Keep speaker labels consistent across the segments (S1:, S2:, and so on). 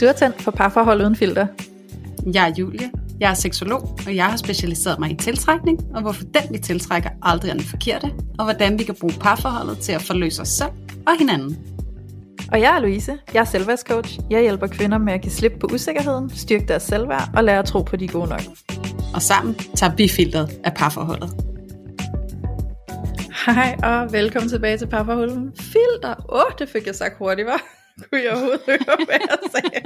S1: Du har tændt for parforhold uden filter.
S2: Jeg er Julie. Jeg er seksolog, og jeg har specialiseret mig i tiltrækning, og hvorfor den vi tiltrækker aldrig er den forkerte, og hvordan vi kan bruge parforholdet til at forløse os selv og hinanden.
S1: Og jeg er Louise. Jeg er selvværdscoach. Jeg hjælper kvinder med at give slip på usikkerheden, styrke deres selvværd og lære at tro på, de er gode nok.
S2: Og sammen tager vi filteret af parforholdet.
S1: Hej og velkommen tilbage til parforholdet. Filter. Åh, oh, det fik jeg sagt hurtigt, var. Kunne jeg overhovedet høre, hvad jeg sagde?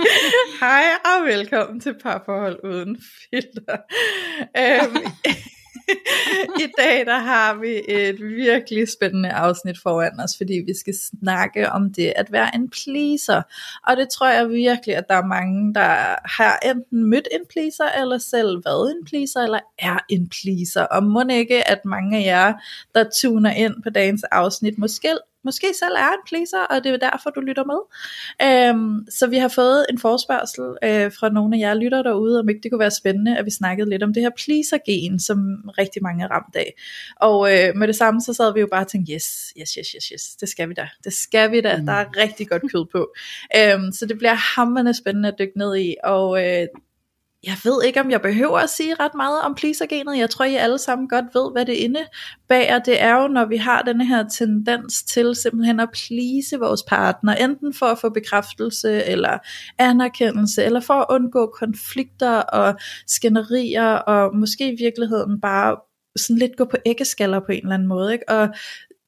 S1: Hej og velkommen til parforhold uden filter. Øhm, I dag der har vi et virkelig spændende afsnit foran os, fordi vi skal snakke om det at være en pleaser. Og det tror jeg virkelig, at der er mange, der har enten mødt en pleaser, eller selv været en pleaser, eller er en pleaser. Og må ikke, at mange af jer, der tuner ind på dagens afsnit, måske måske selv er en pleaser, og det er derfor, du lytter med. Øhm, så vi har fået en forspørgsel øh, fra nogle af jer lytter derude, om ikke det kunne være spændende, at vi snakkede lidt om det her pleaser-gen, som rigtig mange er ramt af. Og øh, med det samme, så sad vi jo bare og tænkte, yes, yes, yes, yes, yes, det skal vi da, det skal vi da, mm. der er rigtig godt kød på. Øhm, så det bliver hammerende spændende at dykke ned i, og øh, jeg ved ikke, om jeg behøver at sige ret meget om pleasergenet. Jeg tror, I alle sammen godt ved, hvad det indebærer. Det er jo, når vi har den her tendens til simpelthen at please vores partner, enten for at få bekræftelse, eller anerkendelse, eller for at undgå konflikter og skænderier, og måske i virkeligheden bare sådan lidt gå på æggeskaller på en eller anden måde. Ikke? Og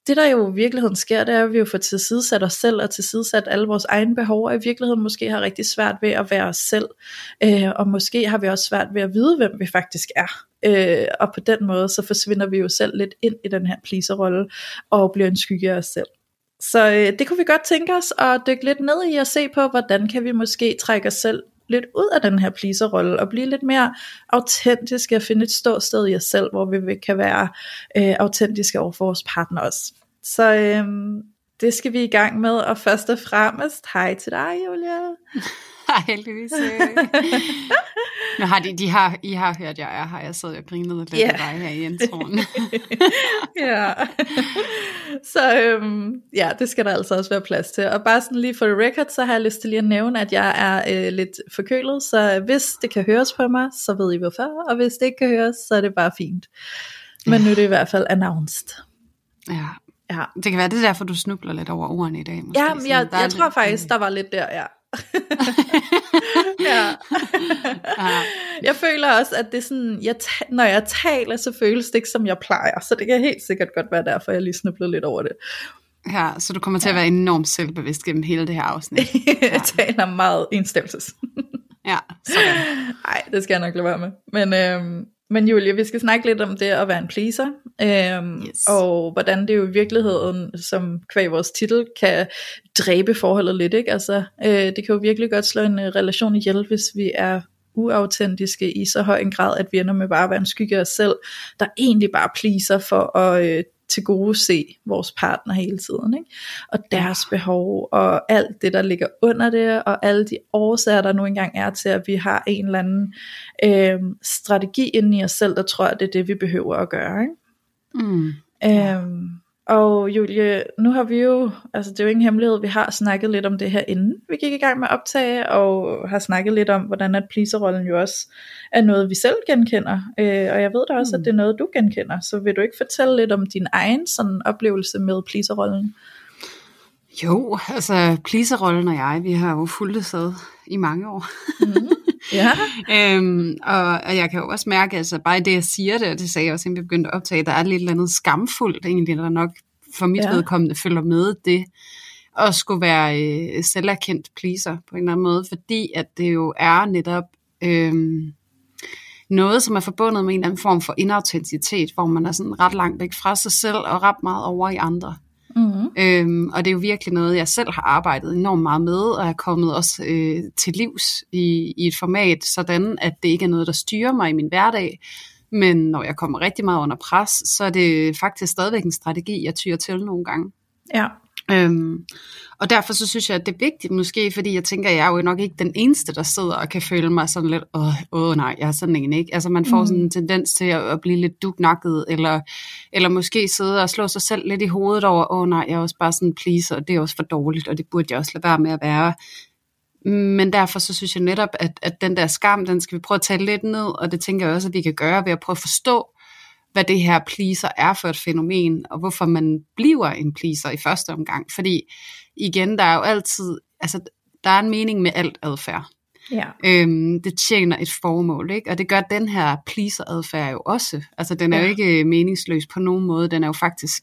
S1: det der jo i virkeligheden sker, det er, at vi jo får tilsidesat os selv og tilsidesat alle vores egne behov, og i virkeligheden måske har rigtig svært ved at være os selv, øh, og måske har vi også svært ved at vide, hvem vi faktisk er. Øh, og på den måde, så forsvinder vi jo selv lidt ind i den her pleaserrolle, og bliver en skygge af os selv. Så øh, det kunne vi godt tænke os at dykke lidt ned i og se på, hvordan kan vi måske trække os selv lidt ud af den her pleaser-rolle, og blive lidt mere autentiske og finde et ståsted i os selv, hvor vi kan være øh, autentiske over for vores partner også. Så øh, det skal vi i gang med, og først og fremmest, hej til dig, Julia.
S2: Hej, heldigvis. Nu har de, de har, I har hørt, jeg er her. Jeg sad og grinede lidt yeah. dig her i introen.
S1: ja. Så øhm, ja, det skal der altså også være plads til. Og bare sådan lige for the record, så har jeg lyst til lige at nævne, at jeg er øh, lidt forkølet. Så hvis det kan høres på mig, så ved I hvorfor. Og hvis det ikke kan høres, så er det bare fint. Men nu er det i hvert fald announced.
S2: Ja, Ja. Det kan være, det er derfor, du snubler lidt over ordene i dag.
S1: Måske. Ja, jeg, jeg, jeg tror faktisk, der var lidt der, ja. ja. jeg føler også, at det er sådan, jeg når jeg taler, så føles det ikke som jeg plejer, så det kan helt sikkert godt være derfor, jeg lige snublede lidt over det.
S2: Ja, så du kommer til ja. at være enormt selvbevidst gennem hele det her afsnit.
S1: Ja. jeg taler meget enstemmelses.
S2: ja, sådan.
S1: Nej, det skal jeg nok lade være med. Men, øhm, men Julie, vi skal snakke lidt om det at være en pleaser, øhm, yes. og hvordan det jo i virkeligheden, som kvæg vores titel, kan dræbe forholdet lidt. Ikke? Altså, øh, det kan jo virkelig godt slå en øh, relation ihjel, hvis vi er uautentiske i så høj en grad, at vi ender med bare at være en skygge af os selv, der egentlig bare pleaser for at øh, til gode se vores partner hele tiden, ikke? og deres behov, og alt det, der ligger under det, og alle de årsager, der nu engang er til, at vi har en eller anden øh, strategi inde i os selv, der tror, at det er det, vi behøver at gøre. Ikke? Mm. Øhm, og Julie, nu har vi jo, altså det er jo ingen hemmelighed, vi har snakket lidt om det her inden vi gik i gang med at optage, og har snakket lidt om, hvordan at pleaserrollen jo også er noget, vi selv genkender. Øh, og jeg ved da også, mm. at det er noget, du genkender. Så vil du ikke fortælle lidt om din egen sådan oplevelse med pleaserrollen?
S2: Jo, altså pleaserrollen og jeg, vi har jo fulgt sad i mange år. Mm.
S1: Ja.
S2: øhm, og, og jeg kan jo også mærke, altså bare det jeg siger det, og det sagde jeg også, inden vi begyndte at optage, der er lidt andet skamfuldt egentlig, der nok for mit ja. vedkommende følger med det, at skulle være øh, selverkendt pleaser på en eller anden måde, fordi at det jo er netop øh, noget, som er forbundet med en eller anden form for inautenticitet, hvor man er sådan ret langt væk fra sig selv og ret meget over i andre. Mm-hmm. Øhm, og det er jo virkelig noget, jeg selv har arbejdet enormt meget med, og er kommet også øh, til livs i, i et format, sådan at det ikke er noget, der styrer mig i min hverdag. Men når jeg kommer rigtig meget under pres, så er det faktisk stadigvæk en strategi, jeg tyrer til nogle gange.
S1: Ja.
S2: Øhm, og derfor så synes jeg, at det er vigtigt måske, fordi jeg tænker, at jeg er jo nok ikke den eneste, der sidder og kan føle mig sådan lidt, åh, åh nej, jeg er sådan en, ikke? Altså man får mm. sådan en tendens til at, at blive lidt duknakket, eller, eller måske sidde og slå sig selv lidt i hovedet over, åh nej, jeg er også bare sådan en pleaser, og det er også for dårligt, og det burde jeg også lade være med at være. Men derfor så synes jeg netop, at, at den der skam, den skal vi prøve at tage lidt ned, og det tænker jeg også, at vi kan gøre ved at prøve at forstå, hvad det her pleaser er for et fænomen, og hvorfor man bliver en pleaser i første omgang. Fordi igen, der er jo altid, altså der er en mening med alt adfærd.
S1: Ja.
S2: Øhm, det tjener et formål, ikke? og det gør den her pleaser-adfærd jo også. Altså den er ja. jo ikke meningsløs på nogen måde, den er jo faktisk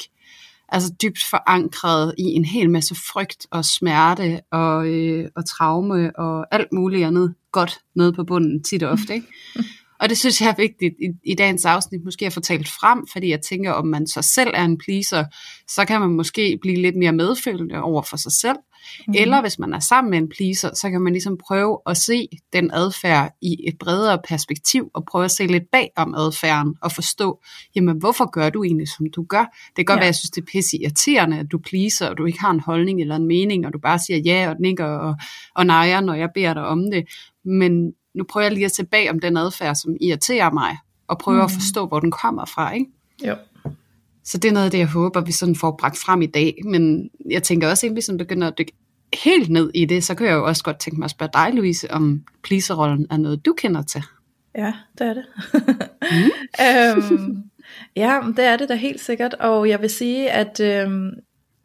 S2: altså dybt forankret i en hel masse frygt og smerte og, øh, og traume og alt muligt andet godt nede på bunden tit og ofte. Ikke? Og det synes jeg er vigtigt i, i dagens afsnit måske at få talt frem, fordi jeg tænker, om man så selv er en pleaser, så kan man måske blive lidt mere medfølende over for sig selv. Mm. Eller hvis man er sammen med en pleaser, så kan man ligesom prøve at se den adfærd i et bredere perspektiv, og prøve at se lidt bag om adfærden, og forstå, jamen hvorfor gør du egentlig, som du gør? Det kan godt ja. være, at jeg synes, det er pisse irriterende, at du pleaser, og du ikke har en holdning eller en mening, og du bare siger ja og nikker og, og nejer, når jeg beder dig om det. Men nu prøver jeg lige at se bag om den adfærd, som irriterer mig, og prøve mm. at forstå, hvor den kommer fra, ikke?
S1: Jo.
S2: Så det er noget af det, jeg håber, vi sådan får bragt frem i dag. Men jeg tænker også, at vi sådan begynder at dykke helt ned i det, så kan jeg jo også godt tænke mig at spørge dig, Louise, om pleaserrollen er noget, du kender til.
S1: Ja, det er det. mm. øhm, ja, det er det da helt sikkert. Og jeg vil sige, at øhm,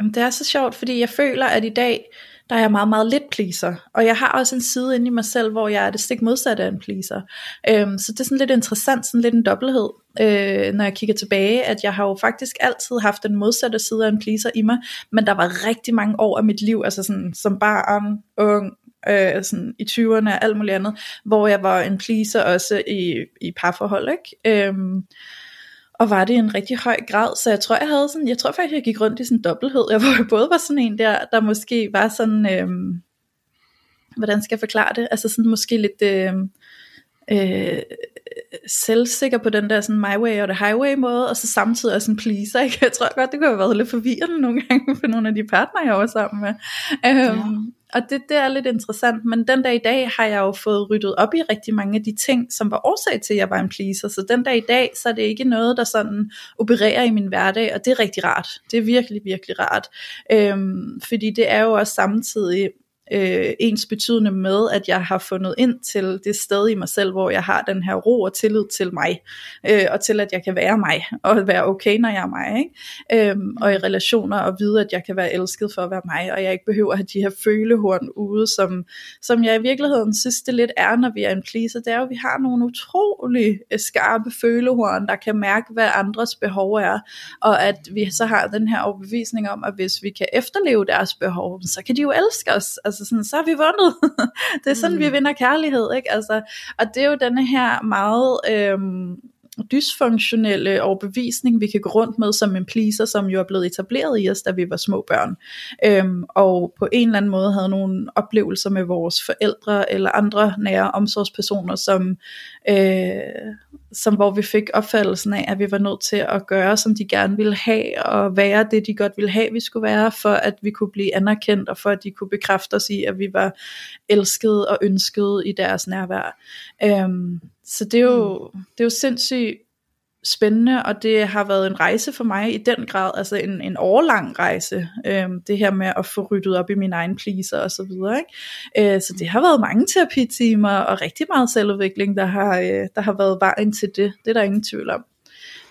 S1: det er så sjovt, fordi jeg føler, at i dag, der er jeg meget, meget lidt pleaser. Og jeg har også en side inde i mig selv, hvor jeg er det stik modsatte af en pleaser. Øhm, så det er sådan lidt interessant, sådan lidt en dobbelthed, øh, når jeg kigger tilbage, at jeg har jo faktisk altid haft den modsatte side af en pleaser i mig, men der var rigtig mange år af mit liv, altså sådan som barn, ung, øh, sådan i 20'erne og alt muligt andet, hvor jeg var en pleaser også i, i parforhold, ikke? Øhm, og var det i en rigtig høj grad, så jeg tror, jeg havde sådan, jeg tror faktisk, jeg gik rundt i sådan en dobbelthed, jeg var både var sådan en der, der måske var sådan, øhm, hvordan skal jeg forklare det, altså sådan måske lidt, øhm, øh, selvsikker på den der sådan my way og the highway måde, og så samtidig også en pleaser, ikke? Jeg tror godt, det kunne have været lidt forvirrende nogle gange for nogle af de partnere, jeg var sammen med. Øhm, ja. Og det, det er lidt interessant, men den dag i dag har jeg jo fået ryddet op i rigtig mange af de ting, som var årsag til, at jeg var en pleaser. Så den dag i dag, så er det ikke noget, der sådan opererer i min hverdag, og det er rigtig rart. Det er virkelig, virkelig rart. Øhm, fordi det er jo også samtidig øh, ens betydende med, at jeg har fundet ind til det sted i mig selv, hvor jeg har den her ro og tillid til mig, øh, og til at jeg kan være mig, og være okay, når jeg er mig, ikke? Øhm, og i relationer, og vide, at jeg kan være elsket for at være mig, og jeg ikke behøver at have de her følehorn ude, som, som jeg i virkeligheden synes, det lidt er, når vi er en pleaser, det er jo, at vi har nogle utrolig øh, skarpe følehorn, der kan mærke, hvad andres behov er, og at vi så har den her overbevisning om, at hvis vi kan efterleve deres behov, så kan de jo elske os, altså Altså sådan, så har vi vundet. det er sådan, mm. vi vinder kærlighed, ikke? Altså, og det er jo denne her meget øhm, dysfunktionelle overbevisning, vi kan gå rundt med som en pleaser, som jo er blevet etableret i os, da vi var små børn. Øhm, og på en eller anden måde havde nogle oplevelser med vores forældre eller andre nære omsorgspersoner, som, øh, som hvor vi fik opfattelsen af, at vi var nødt til at gøre, som de gerne ville have, og være det, de godt ville have, vi skulle være, for at vi kunne blive anerkendt, og for at de kunne bekræfte os i, at vi var elskede og ønskede i deres nærvær. Øhm, så det er, jo, mm. det er jo sindssygt spændende, og det har været en rejse for mig i den grad, altså en, en årlang rejse, øhm, det her med at få ryddet op i min egen pleaser og så videre. Ikke? Øh, så det har været mange terapitimer og rigtig meget selvudvikling, der har, øh, der har været vejen til det. Det er der ingen tvivl om.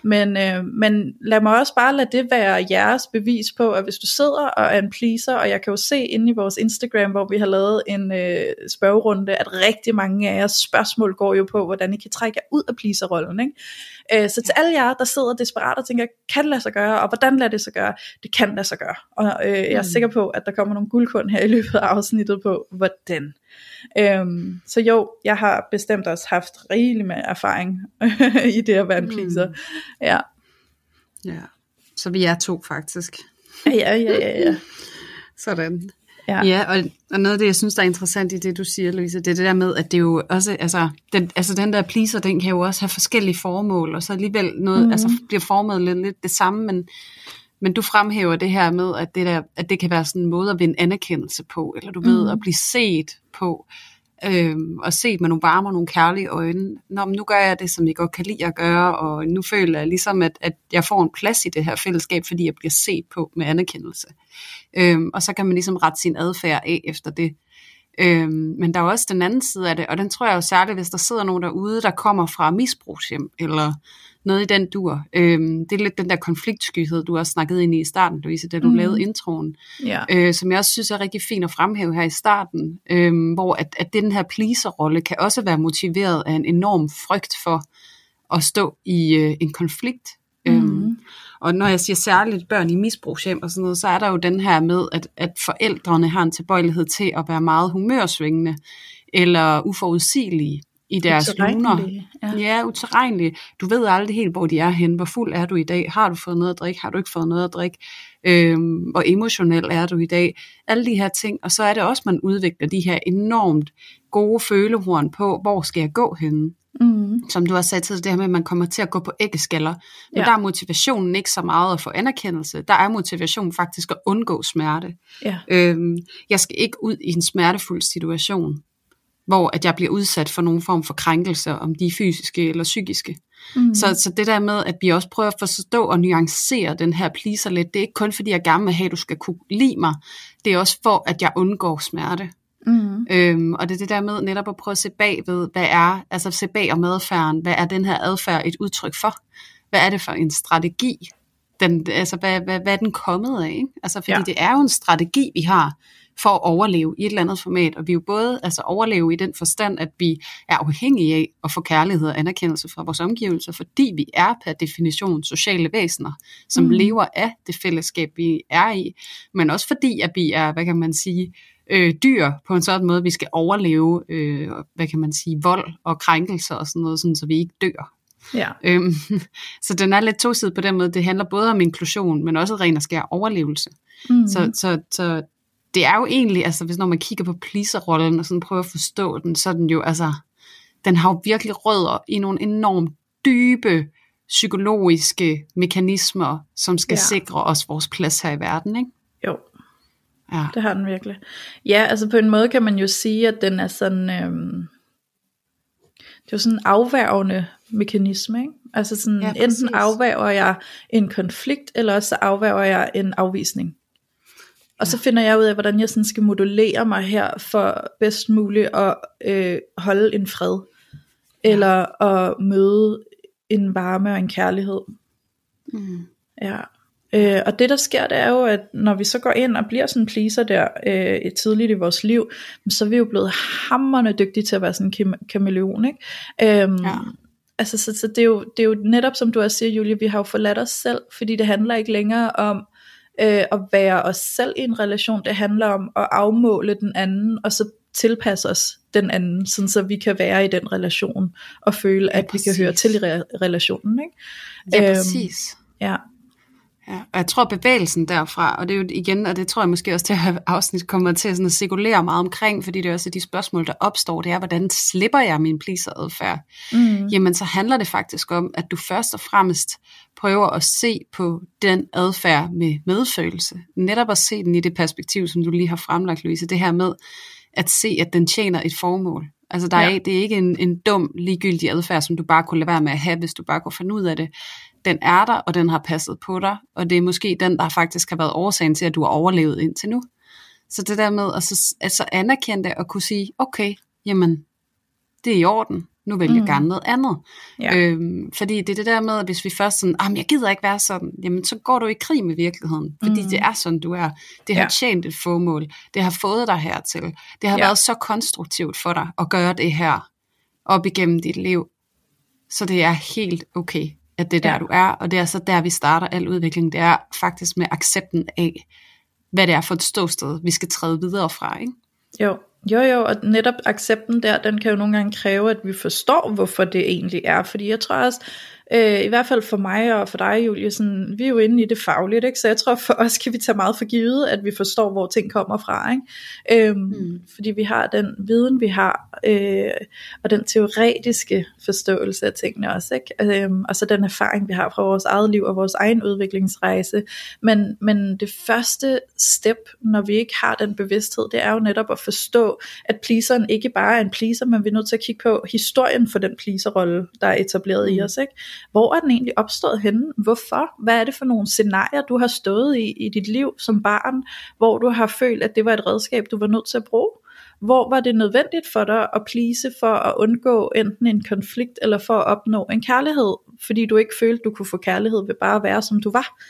S1: Men, øh, men lad mig også bare lade det være jeres bevis på, at hvis du sidder og er en pleaser, og jeg kan jo se inde i vores Instagram, hvor vi har lavet en øh, spørgerunde, at rigtig mange af jeres spørgsmål går jo på, hvordan I kan trække jer ud af pleaserrollen. Ikke? Øh, så til alle jer, der sidder desperat og tænker, kan det lade sig gøre, og hvordan lader det sig gøre? Det kan lade sig gøre. Og øh, jeg er mm. sikker på, at der kommer nogle guldkorn her i løbet af afsnittet på, hvordan. Øhm, så jo, jeg har bestemt også haft rigelig med erfaring i det at være en pleaser. Mm. Ja.
S2: Ja, så vi er to faktisk.
S1: Ja, ja, ja, ja.
S2: Sådan. Ja, ja og, og noget af det, jeg synes, der er interessant i det, du siger, Louise, det er det der med, at det jo også, altså den, altså den der pleaser, den kan jo også have forskellige formål, og så alligevel noget, mm. altså bliver formet lidt, lidt det samme, men, men du fremhæver det her med, at det, der, at det kan være sådan en måde at vinde anerkendelse på, eller du mm. ved, at blive set på, øhm, og set med nogle varme og nogle kærlige øjne. Nå, men nu gør jeg det, som jeg godt kan lide at gøre, og nu føler jeg ligesom, at, at jeg får en plads i det her fællesskab, fordi jeg bliver set på med anerkendelse. Øhm, og så kan man ligesom rette sin adfærd af efter det. Øhm, men der er også den anden side af det, og den tror jeg jo særligt, hvis der sidder nogen derude, der kommer fra misbrugshjem, eller noget i den dur. Øhm, det er lidt den der konfliktskyhed, du også snakkede ind i i starten, Louise, da du mm. lavede introen,
S1: Ja.
S2: øh, som jeg også synes er rigtig fint at fremhæve her i starten, øh, hvor at, at den her pleaser-rolle kan også være motiveret af en enorm frygt for at stå i øh, en konflikt. Mm. Øhm, og når jeg siger særligt børn i misbrugshjem og sådan noget, så er der jo den her med, at, at forældrene har en tilbøjelighed til at være meget humørsvingende eller uforudsigelige i deres luner.
S1: Ja.
S2: Ja, uterrenlige. Du ved aldrig helt, hvor de er henne. Hvor fuld er du i dag? Har du fået noget at drikke? Har du ikke fået noget at drikke? Øhm, hvor emotionel er du i dag? Alle de her ting. Og så er det også, man udvikler de her enormt gode følehorn på, hvor skal jeg gå henne?
S1: Mm.
S2: Som du har sagt til det her med, at man kommer til at gå på æggeskaller. Men
S1: Ja.
S2: der er motivationen ikke så meget at få anerkendelse. Der er motivationen faktisk at undgå smerte.
S1: Ja.
S2: Øhm, jeg skal ikke ud i en smertefuld situation, hvor at jeg bliver udsat for nogen form for krænkelser, om de er fysiske eller psykiske.
S1: Mm.
S2: Så, så det der med, at vi også prøver at forstå og nuancere den her pleaser lidt, det er ikke kun fordi, jeg gerne vil have, at du skal kunne lide mig. Det er også for, at jeg undgår smerte.
S1: Mm.
S2: Øhm, og det er det der med netop at prøve at se bagved, hvad er, altså se bag om adfærden, hvad er den her adfærd et udtryk for? Hvad er det for en strategi? Den, altså, hvad, hvad, hvad er den kommet af? Ikke? Altså, fordi
S1: ja.
S2: det er jo en strategi, vi har for at overleve i et eller andet format, og vi er jo både altså, overleve i den forstand, at vi er afhængige af at få kærlighed og anerkendelse fra vores omgivelser, fordi vi er per definition sociale væsener, som
S1: Mm.
S2: lever af det fællesskab, vi er i, men også fordi, at vi er, hvad kan man sige, øh, dyr på en sådan måde, at vi skal overleve, øh, hvad kan man sige, vold og krænkelser og sådan noget, sådan, så vi ikke dør.
S1: Ja.
S2: Øhm, så den er lidt tosidig på den måde. Det handler både om inklusion, men også ren og skær overlevelse.
S1: Mm.
S2: Så, så, så det er jo egentlig, altså hvis når man kigger på pleaser-rollen og sådan prøver at forstå den, så er den jo, altså, den har jo virkelig rødder i nogle enormt dybe psykologiske mekanismer, som skal
S1: Ja.
S2: sikre os vores plads her i verden, ikke?
S1: Jo,
S2: Ja.
S1: det har den virkelig. Ja, altså på en måde kan man jo sige, at den er sådan... Øhm, det er jo sådan en afværgende mekanisme, ikke? Altså sådan,
S2: Ja,
S1: enten afværger jeg en konflikt, eller også så afværger jeg en afvisning. Og så finder jeg ud af, hvordan jeg sådan skal modulere mig her, for bedst muligt at øh, holde en fred, eller at møde en varme og en kærlighed.
S2: Mm.
S1: Ja. Øh, og det der sker, det er jo, at når vi så går ind og bliver sådan pleaser der øh, tidligt i vores liv, så er vi jo blevet hammerende dygtige til at være sådan en kam- kameleon, ikke? Øhm,
S2: Ja.
S1: Altså, så, så det, er jo, det er jo netop, som du også siger, Julie, vi har jo forladt os selv, fordi det handler ikke længere om øh, at være os selv i en relation, det handler om at afmåle den anden, og så tilpasse os den anden, sådan så vi kan være i den relation, og føle,
S2: Ja,
S1: at vi kan høre
S2: præcis.
S1: til i re- relationen, ikke?
S2: Ja,
S1: Øhm,
S2: præcis.
S1: Ja,
S2: og jeg tror bevægelsen derfra, og det er jo igen, og det tror jeg måske også til at afsnit kommer til sådan at cirkulere meget omkring, fordi det er også de spørgsmål, der opstår, det er, hvordan slipper jeg min pleaser-adfærd?
S1: mm.
S2: Jamen, så handler det faktisk om, at du først og fremmest prøver at se på den adfærd med medfølelse. Netop at se den i det perspektiv, som du lige har fremlagt, Louise. Det her med at se, at den tjener et formål. Altså, der er,
S1: Ja.
S2: det er ikke en, en dum, ligegyldig adfærd, som du bare kunne lade være med at have, hvis du bare kunne finde ud af det. Den er der, og den har passet på dig, og det er måske den, der faktisk har været årsagen til, at du har overlevet indtil nu. Så det der med at så, altså anerkende det og kunne sige, okay, jamen, det er i orden, nu vil jeg
S1: Mm.
S2: gerne noget andet.
S1: Ja.
S2: Øhm, fordi det er det der med, at hvis vi først sådan, ah, men jeg gider ikke være sådan, jamen så går du i krig med virkeligheden, fordi
S1: Mm.
S2: det er sådan, du er. Det har
S1: Ja.
S2: tjent et formål, det har fået dig hertil, det har
S1: Ja.
S2: været så konstruktivt for dig at gøre det her op igennem dit liv, så det er helt okay, at det er der,
S1: Ja.
S2: du er, og det er så der, vi starter al udvikling, det er faktisk med accepten af, hvad det er for et ståsted, vi skal træde videre fra, ikke?
S1: Jo, jo, jo, og netop accepten der, den kan jo nogle gange kræve, at vi forstår, hvorfor det egentlig er, fordi jeg tror også, øh, i hvert fald for mig og for dig, Julie, sådan, vi er jo inde i det fagligt, ikke? så jeg tror for os kan vi tage meget for givet, at vi forstår, hvor ting kommer fra, ikke? Øhm, mm. fordi vi har den viden, vi har, øh, og den teoretiske forståelse af tingene også, ikke? Øhm, og så den erfaring, vi har fra vores eget liv og vores egen udviklingsrejse, men, men det første step, når vi ikke har den bevidsthed, det er jo netop at forstå, at pleaseren ikke bare er en pleaser, men vi er nødt til at kigge på historien for den pleaserrolle, der er etableret mm. i os. Ikke? Hvor er den egentlig opstået henne? Hvorfor? Hvad er det for nogle scenarier, du har stået i i dit liv som barn, hvor du har følt, at det var et redskab, du var nødt til at bruge? hvor var det nødvendigt for dig at please for at undgå enten en konflikt eller for at opnå en kærlighed, fordi du ikke følte, du kunne få kærlighed ved bare at være, som du var.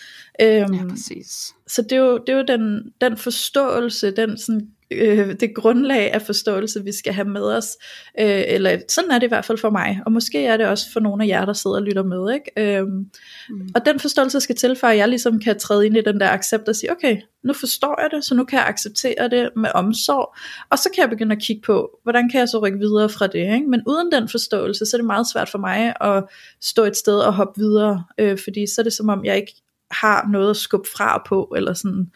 S2: Øhm, ja, præcis.
S1: Så det er jo, det er jo den, den forståelse, den sådan øh, det grundlag af forståelse, vi skal have med os. Øh, eller sådan er det i hvert fald for mig, og måske er det også for nogle af jer, der sidder og lytter med. Ikke? Øh, mm. Og den forståelse skal til, for at jeg ligesom kan træde ind i den der accept og sige, okay, nu forstår jeg det, så nu kan jeg acceptere det med omsorg, og så kan jeg begynde at kigge på, hvordan kan jeg så rykke videre fra det. Ikke? Men uden den forståelse, så er det meget svært for mig at stå et sted og hoppe videre, øh, fordi så er det som om, jeg ikke har noget at skubbe fra på, eller sådan,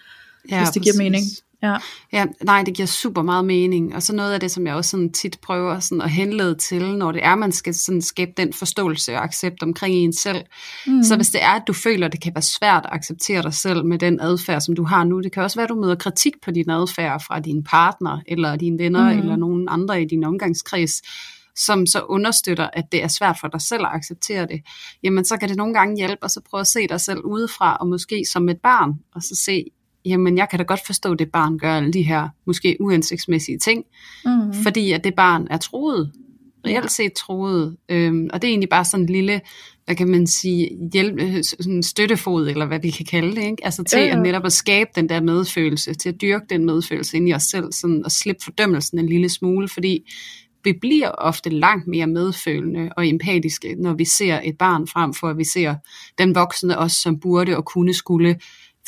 S1: ja, hvis det præcis. giver mening.
S2: Ja. ja, nej, det giver super meget mening. Og så noget af det, som jeg også sådan tit prøver sådan at henlede til, når det er, man skal sådan skabe den forståelse og accept omkring en selv. Mm. Så hvis det er, at du føler, at det kan være svært at acceptere dig selv med den adfærd, som du har nu, det kan også være, at du møder kritik på din adfærd fra din partner, eller dine venner, mm. eller nogen andre i din omgangskreds, som så understøtter, at det er svært for dig selv at acceptere det, jamen så kan det nogle gange hjælpe, og så prøve at se dig selv udefra, og måske som et barn, og så se, jamen jeg kan da godt forstå, at det barn gør alle de her måske uhensigtsmæssige ting, mm. fordi at det barn er troet, reelt set troet, øhm, og det er egentlig bare sådan en lille, hvad kan man sige, hjælp, øh, sådan støttefod, eller hvad vi kan kalde det, ikke? altså til ja. at netop at skabe den der medfølelse, til at dyrke den medfølelse ind i os selv, sådan at slippe fordømmelsen en lille smule, fordi vi bliver ofte langt mere medfølende og empatiske, når vi ser et barn frem for, at vi ser den voksne også, som burde og kunne skulle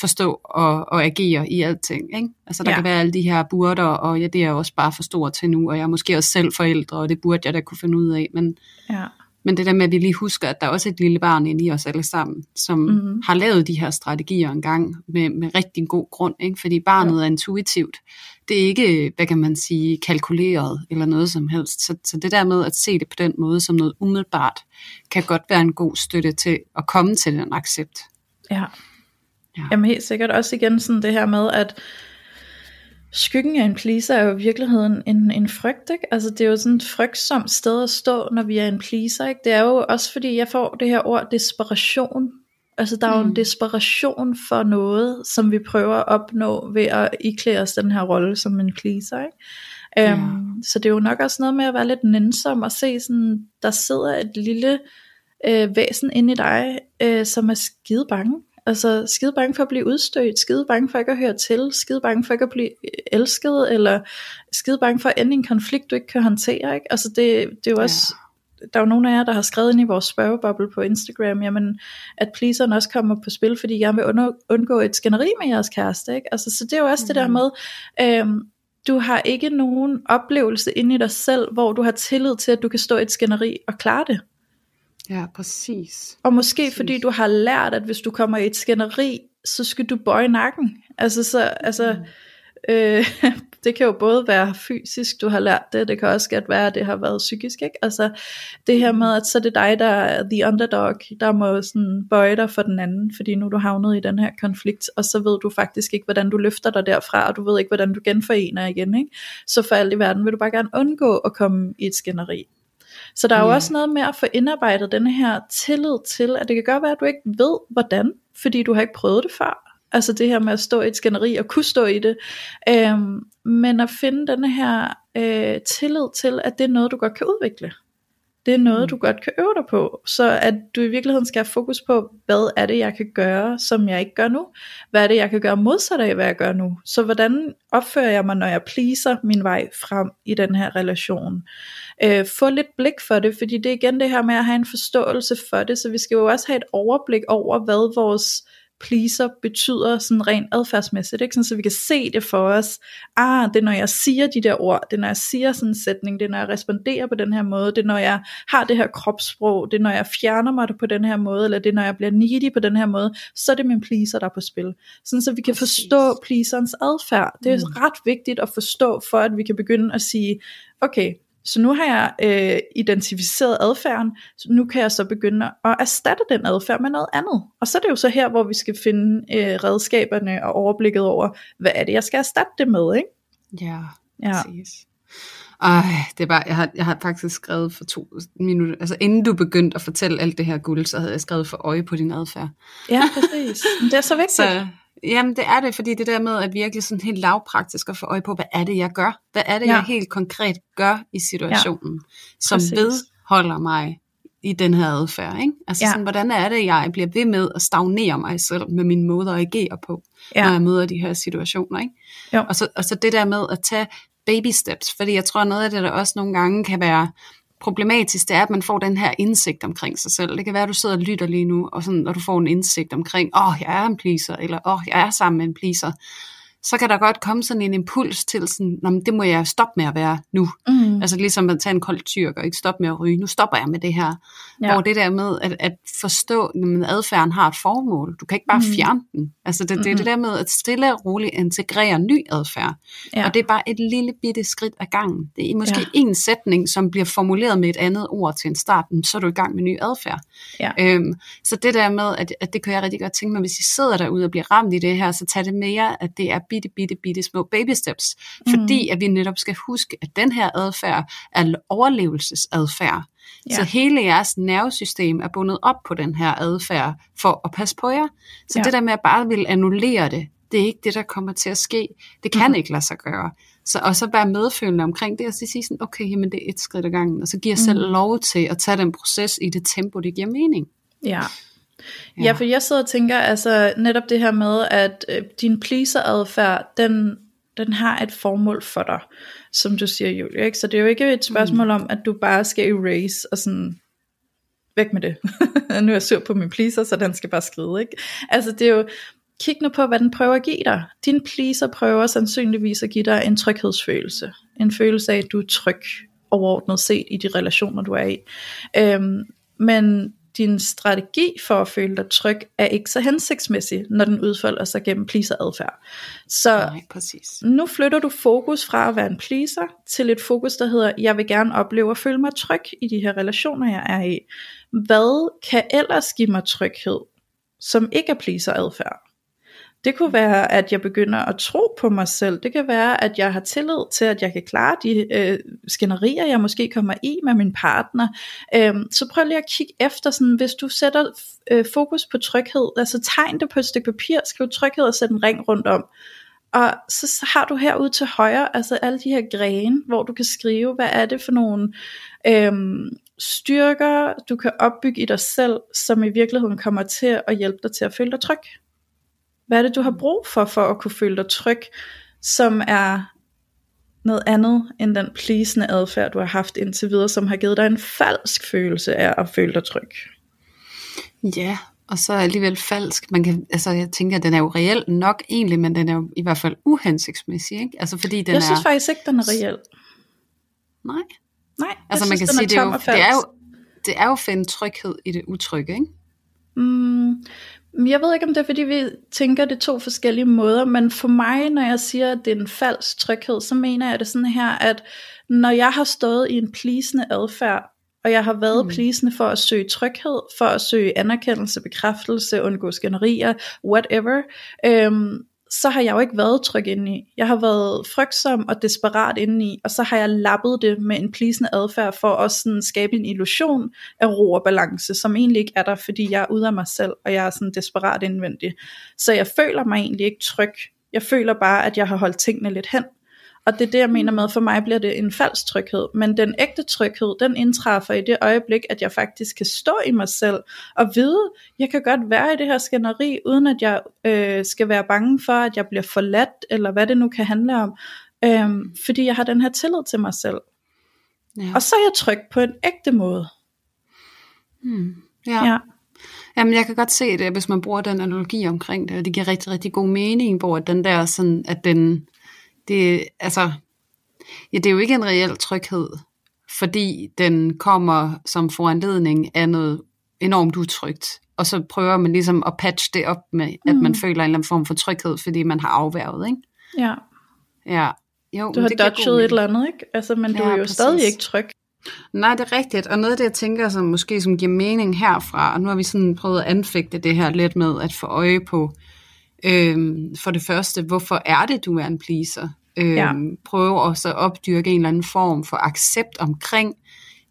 S2: forstå og, og agere i alting. Ikke? Altså der ja. kan være alle de her burder, og ja, det er jeg også bare for stor til nu, og jeg er måske også selv forældre, og det burde jeg da kunne finde ud af. Men, ja. men det der med, at vi lige husker, at der er også et lille barn inde i os alle sammen, som mm-hmm. har lavet de her strategier engang med, med rigtig god grund, ikke? fordi barnet ja. er intuitivt. Det er ikke, hvad kan man sige, kalkuleret eller noget som helst. Så, så det der med at se det på den måde som noget umiddelbart, kan godt være en god støtte til at komme til den accept.
S1: Ja. Ja. Jamen helt sikkert også igen sådan det her med, at skyggen af en pleaser er jo i virkeligheden en, en frygt, ikke? Altså det er jo sådan et frygtsomt sted at stå, når vi er en pleaser, ikke? Det er jo også fordi, jeg får det her ord desperation. Altså der er jo mm. en desperation for noget, som vi prøver at opnå ved at iklæde os den her rolle som en pleaser, ikke? Ja. Um, så det er jo nok også noget med at være lidt nænsom og se sådan, der sidder et lille øh, væsen inde i dig, øh, som er skide bange Altså skide bange for at blive udstødt, skide bange for ikke at høre til, skide bange for ikke at blive elsket, eller skide bange for at ende en konflikt, du ikke kan håndtere. Ikke? Altså det, det er jo også, ja. der er jo nogle af jer, der har skrevet ind i vores spørgeboble på Instagram, jamen, at pleaseren også kommer på spil, fordi jeg vil undgå et skænderi med jeres kæreste. Ikke? Altså, så det er jo også mm. det der mhm. med, øhm, du har ikke nogen oplevelse inde i dig selv, hvor du har tillid til, at du kan stå i et skænderi og klare det.
S2: Ja, præcis.
S1: Og måske præcis. fordi du har lært, at hvis du kommer i et skænderi, så skal du bøje nakken. Altså, så, altså mm. øh, det kan jo både være fysisk, du har lært det, det kan også godt være, at det har været psykisk, ikke? Altså, det her med, at så er det dig, der er the underdog, der må sådan bøje dig for den anden, fordi nu er du havnet i den her konflikt, og så ved du faktisk ikke, hvordan du løfter dig derfra, og du ved ikke, hvordan du genforener igen, ikke? Så for alt i verden vil du bare gerne undgå at komme i et skænderi. Så der er jo yeah. også noget med at få indarbejdet den her tillid til, at det kan godt være, at du ikke ved, hvordan, fordi du har ikke prøvet det før. Altså det her med at stå i et skænderi og kunne stå i det. Øhm, men at finde den her øh, tillid til, at det er noget, du godt kan udvikle. Det er noget, mm. du godt kan øve dig på. Så at du i virkeligheden skal have fokus på, hvad er det, jeg kan gøre, som jeg ikke gør nu? Hvad er det, jeg kan gøre modsat af, hvad jeg gør nu? Så hvordan opfører jeg mig, når jeg pleaser min vej frem i den her relation? Øh, få lidt blik for det, fordi det er igen det her med at have en forståelse for det, så vi skal jo også have et overblik over, hvad vores pleaser betyder sådan rent adfærdsmæssigt, ikke? Sådan, så vi kan se det for os. Ah, det er når jeg siger de der ord, det er når jeg siger sådan en sætning, det er når jeg responderer på den her måde, det er når jeg har det her kropssprog, det er når jeg fjerner mig på den her måde, eller det er når jeg bliver needy på den her måde, så er det min pleaser, der er på spil. Sådan så vi kan Præcis. forstå pleaserens adfærd. Det er mm. ret vigtigt at forstå, for at vi kan begynde at sige, okay, så nu har jeg øh, identificeret adfærden, så nu kan jeg så begynde at erstatte den adfærd med noget andet. Og så er det jo så her, hvor vi skal finde øh, redskaberne og overblikket over, hvad er det, jeg skal erstatte det med, ikke?
S2: Ja, ja. præcis. Ej, det er bare, jeg har, jeg har faktisk skrevet for to minutter, altså inden du begyndte at fortælle alt det her guld, så havde jeg skrevet for øje på din adfærd.
S1: Ja, præcis. Men det er så vigtigt. Så,
S2: Jamen, det er det, fordi det der med at virkelig sådan helt lavpraktisk at få øje på, hvad er det, jeg gør? Hvad er det,
S1: Ja.
S2: jeg helt konkret gør i situationen, som
S1: præcis.
S2: vedholder mig i den her adfærd, ikke? Altså
S1: Ja.
S2: sådan, hvordan er det, jeg bliver ved med at stagnere mig selv med min måde at agere på,
S1: Ja.
S2: når jeg møder de her situationer, ikke?
S1: Jo.
S2: Og så, og så det der med at tage baby steps, fordi jeg tror, noget af det, der også nogle gange kan være problematisk, det er, at man får den her indsigt omkring sig selv. Det kan være, at du sidder og lytter lige nu, og, sådan, når du får en indsigt omkring, åh, oh, jeg er en pleaser, eller åh, oh, jeg er sammen med en pleaser. Så kan der godt komme sådan en impuls til sådan, Nå, men det må jeg stoppe med at være nu.
S1: Mm.
S2: Altså ligesom at tage en kold tyrk og ikke stoppe med at ryge. Nu stopper jeg med det her.
S1: Ja.
S2: Hvor det der med at, at forstå, at adfærden har et formål. Du kan ikke bare
S1: Mm.
S2: mm. fjerne den. Altså det, det er det der med at stille og roligt integrere ny adfærd.
S1: Ja.
S2: Og det er bare et lille bitte skridt ad gangen. Det er måske
S1: Ja.
S2: en sætning, som bliver formuleret med et andet ord til en start, så er du i gang med ny adfærd.
S1: Ja.
S2: Øhm, så det der med, at, at det kan jeg rigtig godt tænke mig, hvis I sidder derude og bliver ramt i det her, så tag det med jer, at det er bitte, bitte, bitte små baby steps.
S1: Mm.
S2: Fordi at vi netop skal huske, at den her adfærd er overlevelsesadfærd.
S1: Ja.
S2: Så hele jeres nervesystem er bundet op på den her adfærd for at passe på jer. Så
S1: Ja.
S2: det der med at bare vil annullere det, det er ikke det, der kommer til at ske. Det kan mm-hmm. ikke lade sig gøre. Så, og så være medfølende omkring det, og så sige sådan, okay, jamen det er et skridt ad gangen, og så giver jeg selv lov til at tage den proces i det tempo, det giver mening.
S1: Ja. Ja, for jeg sidder og tænker, altså netop det her med, at øh, din pleaser-adfærd, den, den har et formål for dig, som du siger, Julie. Ikke? Så det er jo ikke et spørgsmål mm. om, at du bare skal erase og sådan, væk med det. nu er jeg sur på min pleaser, så den skal bare skride. Ikke? Altså det er jo, kig nu på, hvad den prøver at give dig. Din pleaser prøver sandsynligvis at give dig en tryghedsfølelse. En følelse af, at du er tryg overordnet set i de relationer, du er i. Øhm, men din strategi for at føle dig tryg er ikke så hensigtsmæssig, når den udfolder sig gennem pleaser-adfærd. Så
S2: Nej, præcis.
S1: nu flytter du fokus fra at være en pleaser til et fokus, der hedder, jeg vil gerne opleve at føle mig tryg i de her relationer, jeg er i. Hvad kan ellers give mig tryghed, som ikke er pleaser-adfærd? Det kunne være, at jeg begynder at tro på mig selv. Det kan være, at jeg har tillid til, at jeg kan klare de øh, skænderier, jeg måske kommer i med min partner. Øhm, så prøv lige at kigge efter, sådan, hvis du sætter øh, fokus på tryghed, altså tegn det på et stykke papir, skriv tryghed og sæt en ring rundt om. Og så har du herude til højre, altså alle de her grene, hvor du kan skrive, hvad er det for nogle øhm, styrker, du kan opbygge i dig selv, som i virkeligheden kommer til at hjælpe dig til at føle dig tryg. Hvad er det, du har brug for, for at kunne føle dig tryg, som er noget andet end den pleasende adfærd, du har haft indtil videre, som har givet dig en falsk følelse af at føle dig tryg.
S2: Ja, og så alligevel falsk. Man kan, altså, jeg tænker, at den er jo reelt nok egentlig, men den er jo i hvert fald uhensigtsmæssig, ikke? Altså, fordi den
S1: jeg synes
S2: er...
S1: faktisk ikke, den er reel.
S2: Nej.
S1: Nej,
S2: Altså, man
S1: synes,
S2: kan sige, det er, jo, det, er jo, det er jo at finde tryghed i det utrygge, ikke?
S1: Mm, jeg ved ikke, om det er, fordi vi tænker det to forskellige måder, men for mig, når jeg siger, at det er en falsk tryghed, så mener jeg det sådan her, at når jeg har stået i en pleasende adfærd, og jeg har været mm. Pleasende for at søge tryghed, for at søge anerkendelse, bekræftelse, undgå skænderier, whatever, øhm, så har jeg jo ikke været tryg indeni. Jeg har været frygtsom og desperat indeni, og så har jeg lappet det med en plisende adfærd for at sådan skabe en illusion af ro og balance, som egentlig ikke er der, fordi jeg er ude af mig selv, og jeg er sådan desperat indvendig. Så jeg føler mig egentlig ikke tryg. Jeg føler bare, at jeg har holdt tingene lidt hen. Og det er det, jeg mener med, for mig bliver det en falsk tryghed. Men den ægte tryghed, den indtræffer i det øjeblik, at jeg faktisk kan stå i mig selv og vide, jeg kan godt være i det her skænderi, uden at jeg øh, skal være bange for, at jeg bliver forladt, eller hvad det nu kan handle om. Øhm, fordi jeg har den her tillid til mig selv.
S2: Ja.
S1: Og så er jeg tryg på en ægte måde.
S2: Hmm. ja.
S1: Ja.
S2: Jamen, jeg kan godt se det, hvis man bruger den analogi omkring det, og det giver rigtig, rigtig god mening, hvor den der sådan, at den, det, altså, ja, det er jo ikke en reel tryghed, fordi den kommer som foranledning af noget enormt utrygt, og så prøver man ligesom at patche det op med, at
S1: Mm.
S2: man føler en eller anden form for tryghed, fordi man har afværget, ikke?
S1: ja.
S2: Ja. Jo,
S1: Du har dodget et eller andet, ikke? Altså, men du
S2: Ja,
S1: er jo
S2: præcis.
S1: stadig ikke tryg.
S2: Nej, det er rigtigt. Og noget af det, jeg tænker, som måske som giver mening herfra, og nu har vi sådan prøvet at anfægte det her lidt med at få øje på, øhm, for det første, hvorfor er det, du er en pleaser? Øhm,
S1: Ja.
S2: Prøve også at opdyrke en eller anden form for accept omkring,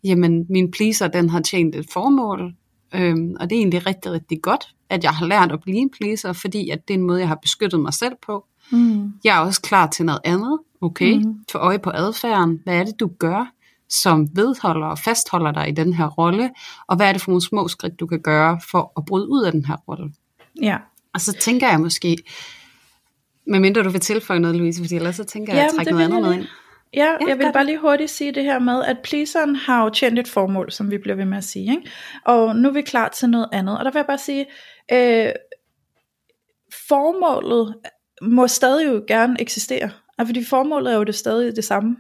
S2: jamen min pleaser, den har tjent et formål, øhm, og det er egentlig rigtig, rigtig godt, at jeg har lært at blive en pleaser, fordi at det er en måde, jeg har beskyttet mig selv på.
S1: Mm.
S2: Jeg er også klar til noget andet. Okay,
S1: Mhm.
S2: få øje på adfærden. Hvad er det, du gør, som vedholder og fastholder dig i den her rolle? Og hvad er det for nogle små skridt, du kan gøre for at bryde ud af den her rolle?
S1: Ja.
S2: Og så tænker jeg måske, medmindre du vil tilføje noget, Louise, fordi ellers så tænker jeg at trække noget andet med ind.
S1: Ja,
S2: Ja,
S1: jeg vil bare lige hurtigt sige det her med, at pleaseren har jo tjent et formål, som vi bliver ved med at sige. Ikke? Og nu er vi klar til noget andet. Og der vil jeg bare sige, øh, formålet må stadig jo gerne eksistere. Og fordi formålet er jo det stadig det samme.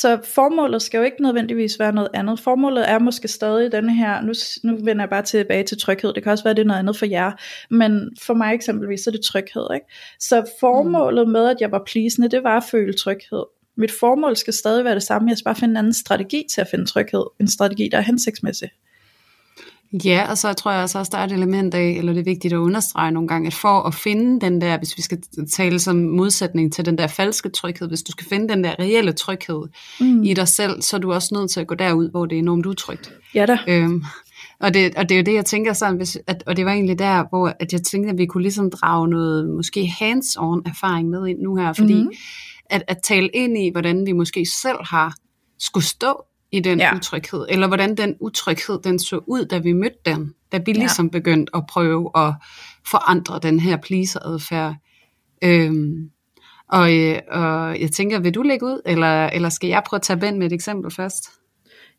S1: Så formålet skal jo ikke nødvendigvis være noget andet. Formålet er måske stadig denne her, nu, nu vender jeg bare tilbage til tryghed, det kan også være, det er noget andet for jer, men for mig eksempelvis, så er det tryghed. Ikke? Så formålet med, at jeg var pleasende, det var at føle tryghed. Mit formål skal stadig være det samme, jeg skal bare finde en anden strategi til at finde tryghed, en strategi, der er hensigtsmæssig.
S2: Ja, og så tror jeg også, at der er et element af, eller det er vigtigt at understrege nogle gange, at for at finde den der, hvis vi skal tale som modsætning til den der falske tryghed, hvis du skal finde den der reelle tryghed mm. i dig selv, så er du også nødt til at gå derud, hvor det er enormt utrygt.
S1: Ja da.
S2: Øhm, og, det, og det er jo det, jeg tænker sådan, hvis, at, og det var egentlig der, hvor at jeg tænkte, at vi kunne ligesom drage noget måske hands-on erfaring med ind nu her, fordi mm. at, at tale ind i, hvordan vi måske selv har skulle stå i den
S1: Ja.
S2: utryghed, eller hvordan den utryghed, den så ud, da vi mødte den, da vi
S1: Ja.
S2: ligesom begyndte at prøve at forandre den her pleaser-adfærd. Øhm, og, øh, og jeg tænker, vil du lægge ud, eller, eller skal jeg prøve at tage Ben med et eksempel først?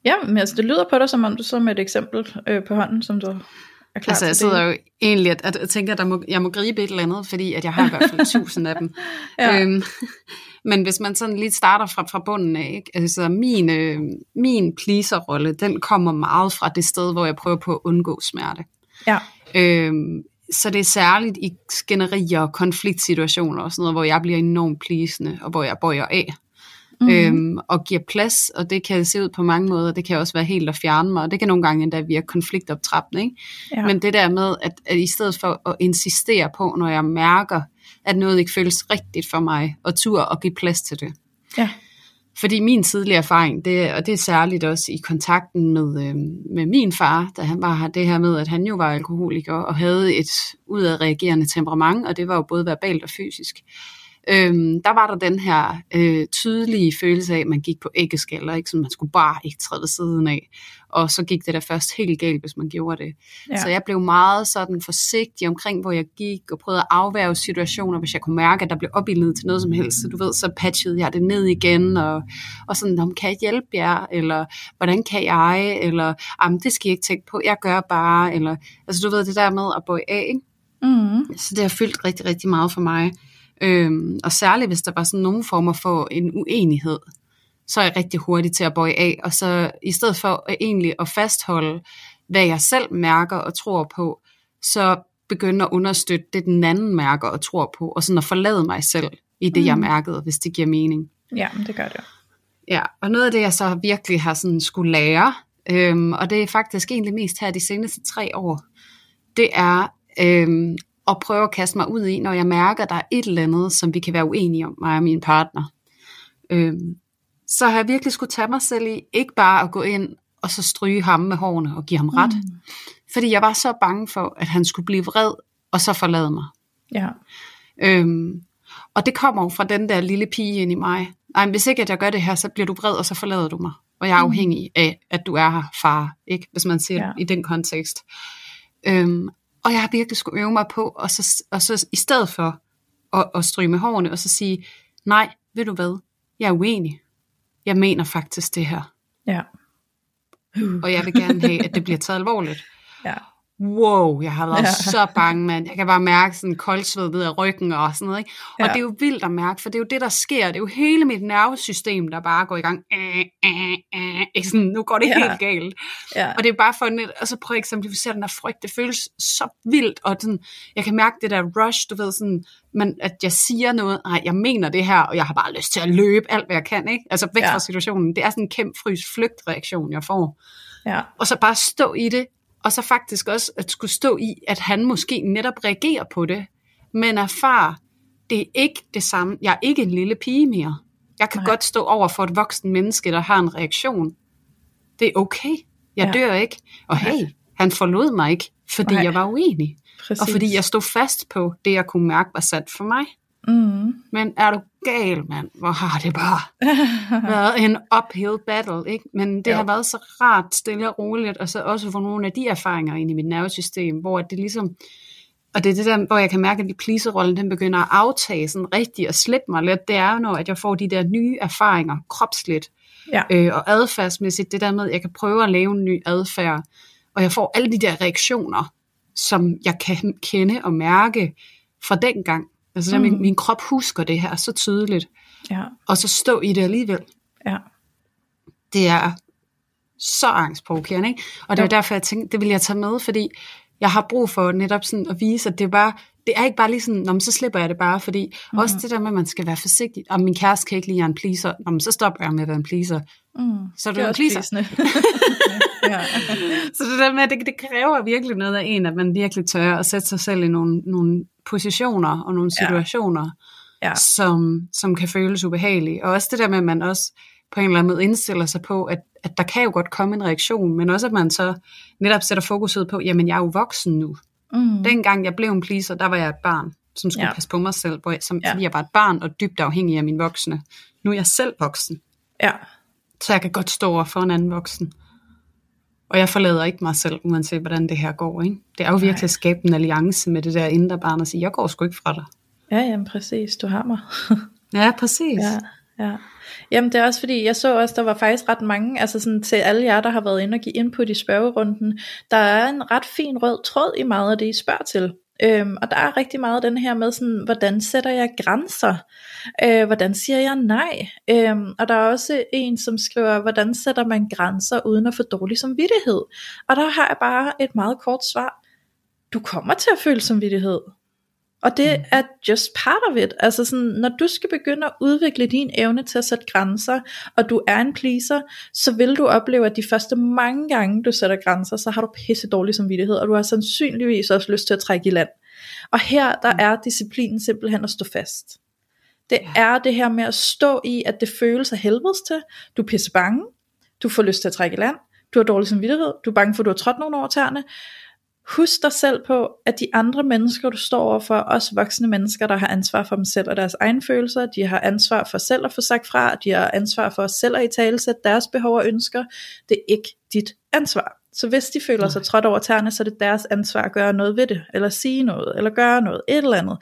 S1: Ja, men altså, det lyder på dig, som om du så med et eksempel øh, på hånden, som du er klar
S2: Altså, jeg sidder jo egentlig jeg tænker, at der må, jeg må gribe et eller andet, fordi at jeg har i hvert fald tusind af dem.
S1: Ja.
S2: Øhm, men hvis man sådan lige starter fra, fra bunden af, ikke? altså min, øh, min pleaser-rolle, den kommer meget fra det sted, hvor jeg prøver på at undgå smerte.
S1: Ja.
S2: Øhm, så det er særligt i skænderier og konfliktsituationer og sådan noget, hvor jeg bliver enormt pleasende, og hvor jeg bøjer af. Mm-hmm. Øhm, og giver plads, og det kan se ud på mange måder. Det kan også være helt at fjerne mig, og det kan nogle gange endda virke konfliktoptrappende. Ikke?
S1: Ja.
S2: Men det der med, at, at i stedet for at insistere på, når jeg mærker, at noget ikke føles rigtigt for mig, og tur og give plads til det.
S1: Ja.
S2: Fordi min tidlige erfaring, det, og det er særligt også i kontakten med, øh, med min far, da han var her, det her med, at han jo var alkoholiker og havde et udadreagerende temperament, og det var jo både verbalt og fysisk. Øhm, der var der den her øh, tydelige følelse af, at man gik på æggeskaller, ikke? Så man skulle bare ikke træde ved siden af. Og så gik det da først helt galt, hvis man gjorde det.
S1: Ja.
S2: Ja. Så jeg blev meget sådan forsigtig omkring, hvor jeg gik, og prøvede at afværge situationer, hvis jeg kunne mærke, at der blev opildnet til noget som helst. Så du ved, så patchede jeg det ned igen, og, og sådan, om kan jeg hjælpe jer, eller hvordan kan jeg, eller jamen, det skal I ikke tænke på, jeg gør bare, eller, altså du ved, det der med at bøje af, ikke?
S1: Mm.
S2: Så det har fyldt rigtig, rigtig meget for mig. Øhm, og særligt hvis der var sådan nogle former for en uenighed, så er jeg rigtig hurtig til at bøje af, og så i stedet for at egentlig at fastholde, hvad jeg selv mærker og tror på, så begynde at understøtte det, den anden mærker og tror på, og sådan at forlade mig selv i det, mm. jeg mærkede, hvis det giver mening.
S1: Ja, det gør det.
S2: Ja, og noget af det, jeg så virkelig har sådan skulle lære, øhm, og det er faktisk egentlig mest her de seneste tre år, det er øhm, at prøve at kaste mig ud i, når jeg mærker, at der er et eller andet, som vi kan være uenige om, mig og min partner. Øhm, så har jeg virkelig skulle tage mig selv i, ikke bare at gå ind og så stryge ham med hårene og give ham ret. Mm. Fordi jeg var så bange for, at han skulle blive vred, og så forlade mig.
S1: Ja.
S2: Øhm, og det kommer jo fra den der lille pige ind i mig. Nej, men hvis ikke at jeg gør det her, så bliver du vred, og så forlader du mig. Og jeg er afhængig af, at du er her, far. Ikke? Hvis man ser
S1: ja.
S2: i den kontekst. Øhm, og jeg har virkelig skulle øve mig på, og så, og så i stedet for at, at stryge med hårene, og så sige, nej, ved du hvad, jeg er uenig. Jeg mener faktisk det her.
S1: Ja.
S2: Og jeg vil gerne have, at det bliver taget alvorligt.
S1: Ja.
S2: Wow, jeg har været
S1: Ja.
S2: så bange, mand. Jeg kan bare mærke sådan koldsved ned ad ryggen og sådan noget. Ikke? Og
S1: Ja.
S2: det er jo vildt at mærke, for det er jo det, der sker. Det er jo hele mit nervesystem, der bare går i gang. Øh, øh, øh. Ikke Sådan, nu går det
S1: Ja.
S2: helt galt.
S1: Ja.
S2: Og det er bare for net, og så prøve at eksemplificere den der frygt. Det føles så vildt, og sådan, jeg kan mærke det der rush, du ved, sådan, men at jeg siger noget, nej, jeg mener det her, og jeg har bare lyst til at løbe alt, hvad jeg kan, ikke? Altså væk
S1: Ja.
S2: fra situationen. Det er sådan en kæmpe frys flygtreaktion, jeg får
S1: Ja.
S2: og så bare stå i det, og så faktisk også at skulle stå i, at han måske netop reagerer på det, men erfar, det er ikke det samme. Jeg er ikke en lille pige mere. Jeg kan
S1: Nej.
S2: Godt stå over for et voksen menneske, der har en reaktion. Det er okay. Jeg
S1: Ja.
S2: dør ikke. Og hey, han forlod mig ikke, fordi
S1: Nej.
S2: Jeg var uenig.
S1: præcis.
S2: Og fordi jeg stod fast på det, jeg kunne mærke var sat for mig.
S1: Mm.
S2: Men er du gal, mand? Hvor har det bare været en uphill battle, ikke? Men det
S1: Jo.
S2: har været så rart, stille og roligt, og så også få nogle af de erfaringer ind i mit nervesystem, hvor det ligesom, og det er det der, hvor jeg kan mærke, at pleaserrollen, den begynder at aftage sådan rigtigt og slippe mig lidt, det er jo, når at jeg får de der nye erfaringer, kropsligt
S1: Ja.
S2: øh, og adfærdsmæssigt, det der med, at jeg kan prøve at lave en ny adfærd, og jeg får alle de der reaktioner, som jeg kan kende og mærke fra dengang. Altså, mm. min, min krop husker det her så tydeligt,
S1: ja,
S2: og så stå i det alligevel.
S1: ja,
S2: Det er så angstprovokerende, ikke? Og det er derfor, jeg tænkte, det vil jeg tage med, fordi jeg har brug for netop sådan at vise, at det er bare, det er ikke bare lige sådan, Nå, men så slipper jeg det bare, fordi mm. også det der med, at man skal være forsigtig, og min kæreste kan ikke lide, at jeg er en pleaser, Nå, men så stopper jeg med at være en pleaser.
S1: mm.
S2: Så er du
S1: det er
S2: en pleaser.
S1: ja.
S2: Så det der med, det, det kræver virkelig noget af en, at man virkelig tør at sætte sig selv i nogle, nogle positioner og nogle
S1: Ja.
S2: situationer,
S1: Ja.
S2: som, som kan føles ubehagelige. Og også det der med, at man også på en eller anden måde indstiller sig på, at, at der kan jo godt komme en reaktion, men også at man så netop sætter fokuset på, jamen jeg er jo voksen nu.
S1: Mm.
S2: Dengang jeg blev en pleaser, der var jeg et barn, som skulle
S1: Ja.
S2: passe på mig selv, hvor jeg, som,
S1: Ja.
S2: fordi jeg var et barn og dybt afhængig af mine voksne. Nu er jeg selv voksen,
S1: ja.
S2: så jeg kan godt stå over for en anden voksen. Og jeg forlader ikke mig selv, uanset hvordan det her går. Ikke? Det er jo virkelig at skabe en alliance med det der indre barn og sige, jeg går sgu ikke fra dig.
S1: Ja, jamen præcis, du har mig.
S2: Ja, præcis.
S1: Ja, ja. Jamen det er også fordi, jeg så også, der var faktisk ret mange, altså sådan til alle jer, der har været inde og give input i spørgerunden, der er en ret fin rød tråd i meget af det, I spørger til. Øhm, og der er rigtig meget den her med sådan, hvordan sætter jeg grænser? Øh, hvordan siger jeg nej? Øhm, og der er også en, som skriver, hvordan sætter man grænser uden at få dårlig samvittighed? Og der har jeg bare et meget kort svar. Du kommer til at føle samvittighed. Og det er just part of it. Altså sådan, når du skal begynde at udvikle din evne til at sætte grænser, og du er en pleaser, så vil du opleve, at de første mange gange, du sætter grænser, så har du pisse dårlig samvittighed, og du har sandsynligvis også lyst til at trække i land. Og her, der er disciplinen simpelthen at stå fast. Det er det her med at stå i, at det føles af helvedes til. Du er pisse bange. Du får lyst til at trække i land. Du har dårlig samvittighed. Du er bange for, at du har trådt nogen over tæerne. Husk dig selv på, at de andre mennesker, du står overfor, også voksne mennesker, der har ansvar for dem selv og deres egne følelser, de har ansvar for selv at få sagt fra, de har ansvar for selv at i tale sætte deres behov og ønsker. Det er ikke dit ansvar. Så hvis de føler sig trådt over tæerne, så er det deres ansvar at gøre noget ved det, eller sige noget, eller gøre noget, et eller andet.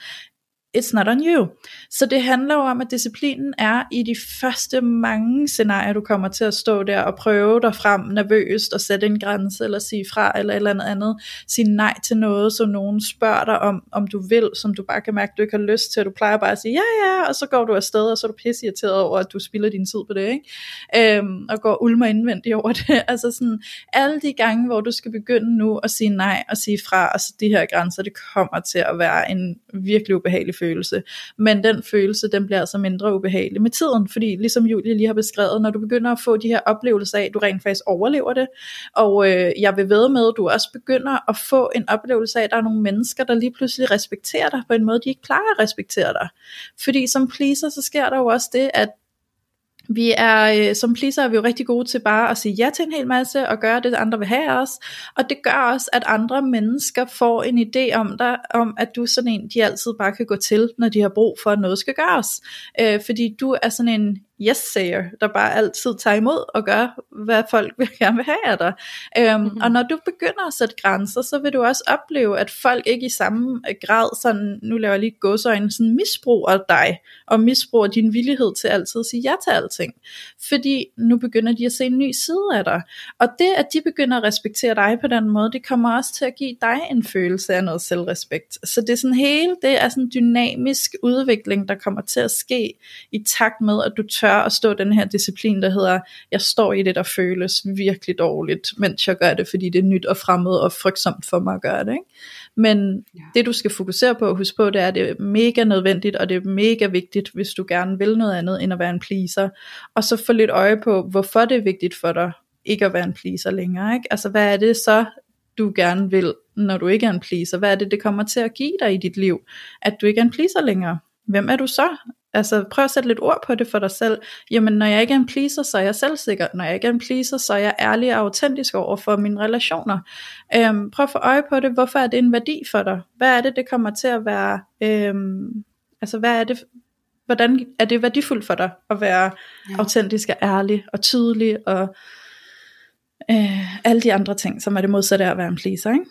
S1: It's not on you. Så det handler jo om, at disciplinen er i de første mange scenarier, du kommer til at stå der og prøve dig frem nervøst og sætte en grænse, eller sige fra, eller et eller andet andet. Sige nej til noget, som nogen spørger dig om, om du vil, som du bare kan mærke, du ikke har lyst til, og du plejer bare at sige ja, ja, og så går du afsted, og så er du pissirriteret over, at du spilder din tid på det, ikke? Øhm, og går ulmer indvendigt over det. altså sådan, alle de gange, hvor du skal begynde nu at sige nej, og sige fra, og så de her grænser, det kommer til at være en virkelig ubehagelig følelse. Men den følelse, den bliver altså mindre ubehagelig med tiden, fordi ligesom Julie lige har beskrevet, når du begynder at få de her oplevelser af, at du rent faktisk overlever det, og øh, jeg vil ved med, at du også begynder at få en oplevelse af, at der er nogle mennesker, der lige pludselig respekterer dig på en måde, de ikke plejer at respektere dig. Fordi som pleaser, så sker der jo også det, at vi er, øh, som pleaser er vi jo rigtig gode til bare at sige ja til en hel masse, og gøre det, andre vil have os. Og det gør også, at andre mennesker får en idé om dig, om at du er sådan en, de altid bare kan gå til, når de har brug for, at noget skal gøres. Øh, fordi du er sådan en yes-sayer, der bare altid tager imod og gør, hvad folk vil gerne vil have af dig. Øhm, mm-hmm. Og når du begynder at sætte grænser, så vil du også opleve, at folk ikke i samme grad, sådan, nu laver jeg lige gåsøjne, sådan misbruger dig, og misbruger din villighed til altid at sige ja til alting. Fordi nu begynder de at se en ny side af dig. Og det, at de begynder at respektere dig på den måde, det kommer også til at give dig en følelse af noget selvrespekt. Så det er sådan hele, det er sådan en dynamisk udvikling, der kommer til at ske i takt med, at du tør at stå den her disciplin, der hedder, jeg står i det, der føles virkelig dårligt, mens jeg gør det, fordi det er nyt og fremmed og frygtsomt for mig at gøre det. Ikke? Men ja. det du skal fokusere på og huske på, det er, at det er mega nødvendigt, og det er mega vigtigt, hvis du gerne vil noget andet, end at være en pleaser. Og så få lidt øje på, hvorfor det er vigtigt for dig, ikke at være en pleaser længere. Ikke? Altså hvad er det så, du gerne vil, når du ikke er en pleaser? Hvad er det, det kommer til at give dig i dit liv, at du ikke er en pleaser længere? Hvem er du så? Altså prøv at sætte lidt ord på det for dig selv. Jamen når jeg ikke er en pleaser, så er jeg selvsikker. Når jeg ikke er en pleaser, så er jeg ærlig og autentisk over for mine relationer. Øhm, prøv at få øje på det. Hvorfor er det en værdi for dig? Hvad er det, det kommer til at være? Øhm, altså hvad er det, hvordan er det værdifuldt for dig at være ja. autentisk og ærlig og tydelig og øh, alle de andre ting, som er det modsatte af at være en pleaser, ikke?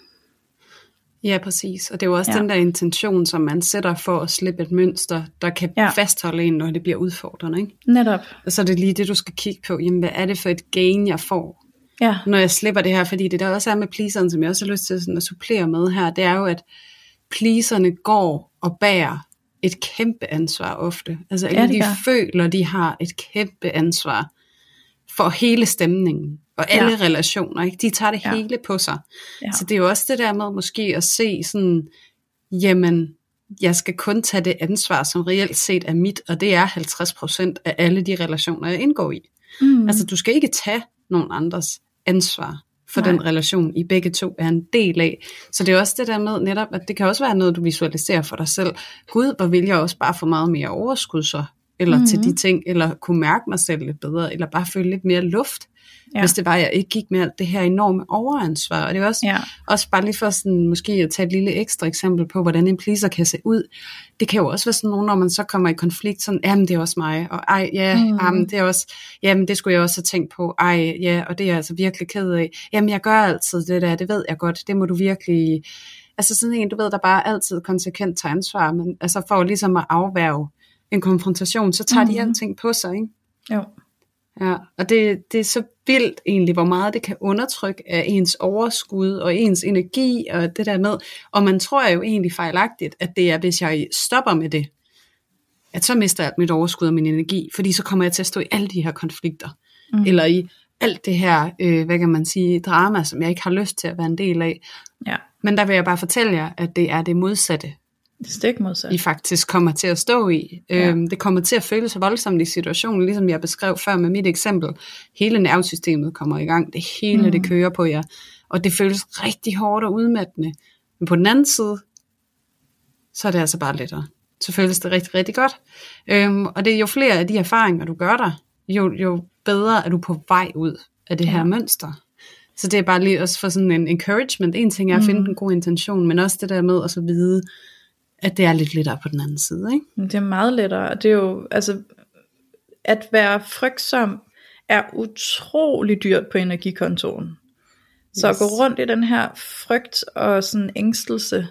S2: Ja, præcis. Og det er jo også ja. den der intention, som man sætter for at slippe et mønster, der kan ja. fastholde en, når det bliver udfordrende. Ikke?
S1: Netop.
S2: Og så er det lige det, du skal kigge på. Jamen, hvad er det for et gain, jeg får,
S1: ja.
S2: når jeg slipper det her? Fordi det der også er med pleaseren, som jeg også har lyst til sådan at supplere med her, det er jo, at pleaserne går og bærer et kæmpe ansvar ofte. Altså, ja, de gør. føler, de har et kæmpe ansvar for hele stemningen og alle ja. relationer. Ikke? De tager det ja. hele på sig. Ja. Så det er jo også det der med måske at se sådan, jamen, jeg skal kun tage det ansvar, som reelt set er mit, og det er 50% af alle de relationer, jeg indgår i. Mm. Altså, du skal ikke tage nogen andres ansvar for Nej. den relation, I begge to er en del af. Så det er også det der med netop, at det kan også være noget, du visualiserer for dig selv. Gud, hvor vil jeg også bare få meget mere overskud så, eller mm-hmm. til de ting, eller kunne mærke mig selv lidt bedre, eller bare føle lidt mere luft ja. hvis det var, jeg ikke gik med alt det her enorme overansvar. Og det er også, ja. også bare lige for sådan, måske at tage et lille ekstra eksempel på, hvordan en pleaser kan se ud. Det kan jo også være sådan nogen, når man så kommer i konflikt, sådan, jamen det er også mig, og ej, ja, mm. jamen, det er også, jamen det skulle jeg også have tænkt på, ej, ja, og det er jeg altså virkelig ked af. Jamen jeg gør altid det der, det ved jeg godt, det må du virkelig, altså sådan en, du ved, der bare altid konsekvent tager ansvar, men altså for ligesom at afværge en konfrontation, så tager mm. de alting på sig, ikke?
S1: Jo.
S2: Ja, og det, det er så vildt egentlig, hvor meget det kan undertrykke af ens overskud og ens energi og det der med. Og man tror jo egentlig fejlagtigt, at det er, hvis jeg stopper med det, at så mister jeg mit overskud og min energi, fordi så kommer jeg til at stå i alle de her konflikter. Mm. Eller i alt det her, øh, hvad kan man sige, drama, som jeg ikke har lyst til at være en del af.
S1: Ja.
S2: Men der vil jeg bare fortælle jer, at det er det modsatte,
S1: Stik modsat.
S2: I faktisk kommer til at stå i. Ja. Øhm, det kommer til at føles voldsomt i situationen, ligesom jeg beskrev før med mit eksempel. Hele nervesystemet kommer i gang, det hele mm. det kører på jer, og det føles rigtig hårdt og udmattende. Men på den anden side, så er det altså bare lettere. Så føles det rigtig, rigtig godt. Øhm, og det er jo flere af de erfaringer, du gør dig, jo, jo bedre er du på vej ud af det ja. her mønster. Så det er bare lige også for sådan en encouragement. En ting er at finde mm. en god intention, men også det der med at så vide, at det er lidt lettere på den anden side. Ikke?
S1: Det er meget lettere. Det er jo, altså, at være frygtsom er utrolig dyrt på energikontoren. Så yes. at gå rundt i den her frygt og sådan ængstelse,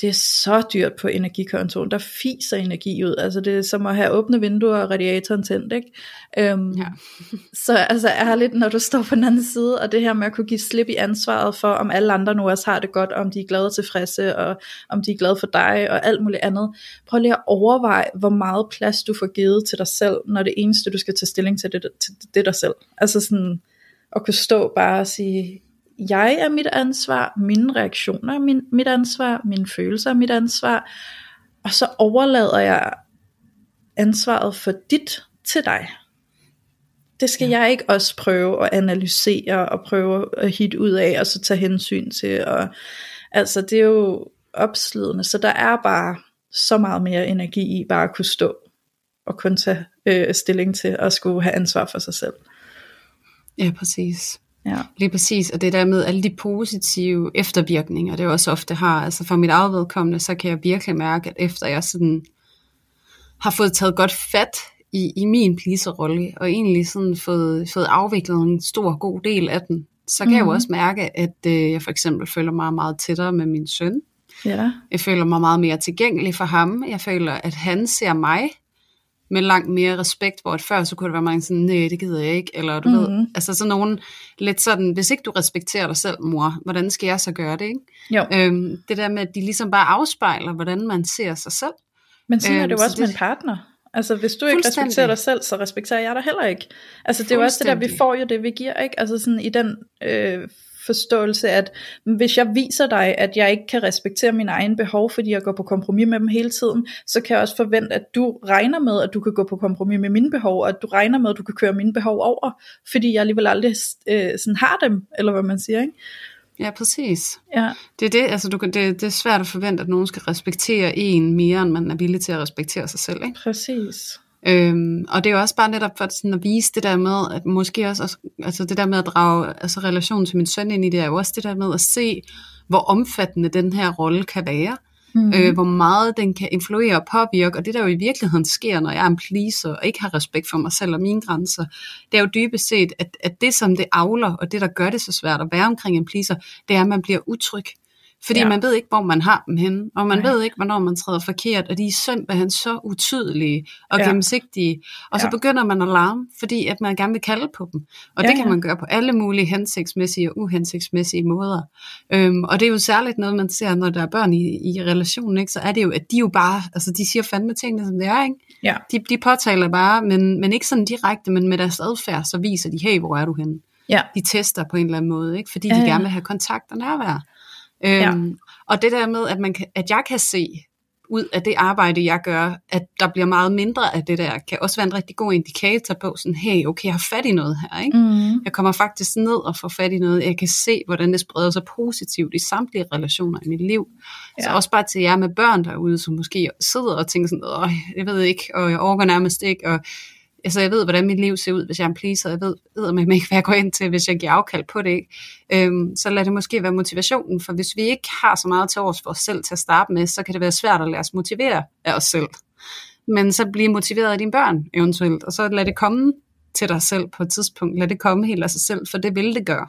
S1: det er så dyrt på energikontoen. Der fiser energi ud. Altså det er som at have åbne vinduer og radiatoren tændt. Ikke? Um, ja. så altså ærligt, når du står på den anden side, og det her med at kunne give slip i ansvaret for, om alle andre nu også har det godt, og om de er glade og tilfredse, og om de er glade for dig, og alt muligt andet. Prøv lige at overveje, hvor meget plads du får givet til dig selv, når det eneste, du skal tage stilling til, det, til, det er dig selv. Altså sådan, at kunne stå bare og sige, jeg er mit ansvar, mine reaktioner er min, mit ansvar, mine følelser er mit ansvar, og så overlader jeg ansvaret for dit til dig. Det skal ja. jeg ikke også prøve at analysere og prøve at hit ud af og så tage hensyn til. Og, altså det er jo opslidende, så der er bare så meget mere energi i bare at kunne stå og kun tage øh, stilling til at skulle have ansvar for sig selv.
S2: Ja, præcis.
S1: Ja.
S2: Lige præcis, og det der med alle de positive eftervirkninger, det er også ofte har, altså for mit eget vedkommende, så kan jeg virkelig mærke, at efter jeg sådan har fået taget godt fat i, i min pleaserrolle, og egentlig sådan fået, fået afviklet en stor, god del af den, så kan mm. jeg jo mhm. også mærke, at øh, jeg for eksempel føler mig meget tættere med min søn.
S1: Ja.
S2: Jeg føler mig meget mere tilgængelig for ham. Jeg føler, at han ser mig med langt mere respekt, hvor at før så kunne det være mange sådan, nej, det gider jeg ikke, eller du mm-hmm. ved, altså sådan nogen lidt sådan, hvis ikke du respekterer dig selv, mor, hvordan skal jeg så gøre det, ikke?
S1: Jo.
S2: Øhm, det der med, at de ligesom bare afspejler, hvordan man ser sig selv.
S1: Men sådan øhm, er det jo også det, med en partner. Altså hvis du ikke respekterer dig selv, så respekterer jeg dig heller ikke. Altså det er jo også det der, vi får jo det, vi giver, ikke? Altså sådan i den øh, forståelse, at hvis jeg viser dig, at jeg ikke kan respektere mine egne behov, fordi jeg går på kompromis med dem hele tiden, så kan jeg også forvente, at du regner med, at du kan gå på kompromis med mine behov, og at du regner med, at du kan køre mine behov over, fordi jeg alligevel aldrig øh, sådan har dem, eller hvad man siger, ikke?
S2: Ja, præcis.
S1: Ja.
S2: Det er det, altså du, det, det er svært at forvente, at nogen skal respektere en mere, end man er villig til at respektere sig selv. Ikke?
S1: Præcis.
S2: Øhm, og det er jo også bare netop for sådan at vise det der med, at måske også, altså det der med at drage altså relationen til min søn ind i det, er jo også det der med at se, hvor omfattende den her rolle kan være. Mm. Øh, hvor meget den kan influere og påvirke, og det der jo i virkeligheden sker, når jeg er en pleaser og ikke har respekt for mig selv og mine grænser, det er jo dybest set, at, at det som det avler, og det der gør det så svært at være omkring en pleaser, det er, at man bliver utryg. Fordi
S1: Ja.
S2: man ved ikke, hvor man har dem henne, og man
S1: Nej.
S2: Ved ikke, hvornår man træder forkert, og de er simpelthen så utydelige og
S1: Ja.
S2: gennemsigtige. Og så
S1: Ja.
S2: begynder man at larme, fordi at man gerne vil kalde på dem. Og
S1: Ja,
S2: det kan
S1: ja.
S2: man gøre på alle mulige hensigtsmæssige og uhensigtsmæssige måder. Øhm, og det er jo særligt noget, man ser, når der er børn i, i relationen, ikke? så er det jo, at de jo bare, altså de siger fandme tingene, som det er, ikke?
S1: Ja.
S2: De, de påtaler bare, men, men ikke sådan direkte, men med deres adfærd, så viser de, hey, hvor er du henne?
S1: Ja.
S2: De tester på en eller anden måde, ikke? fordi
S1: Ja,
S2: de
S1: ja.
S2: gerne vil have kontakt og nærvær. Øhm, Og det der med, at, man kan, at jeg kan se ud af det arbejde, jeg gør, at der bliver meget mindre af det der, kan også være en rigtig god indikator på, sådan, hey, okay, jeg har fat i noget her, ikke?
S1: Mm.
S2: Jeg kommer faktisk ned og får fat i noget. Jeg kan se, hvordan det spreder sig positivt i samtlige relationer i mit liv. Ja. Så
S1: Ja.
S2: også bare til jer med børn derude, som måske sidder og tænker sådan, Åh, jeg ved ikke, og jeg overgår nærmest ikke, og altså, jeg ved, hvordan mit liv ser ud, hvis jeg er en pleaser. Jeg ved, ved med ikke, hvad jeg går ind til, hvis jeg giver afkald på det. Ikke? Øhm, så lad det måske være motivationen, for hvis vi ikke har så meget til års for os selv til at starte med, så kan det være svært at lade os motivere af os selv. Men så blive motiveret af dine børn eventuelt, og så lad det komme til dig selv på et tidspunkt. Lad det komme helt af sig selv, for det vil det gøre.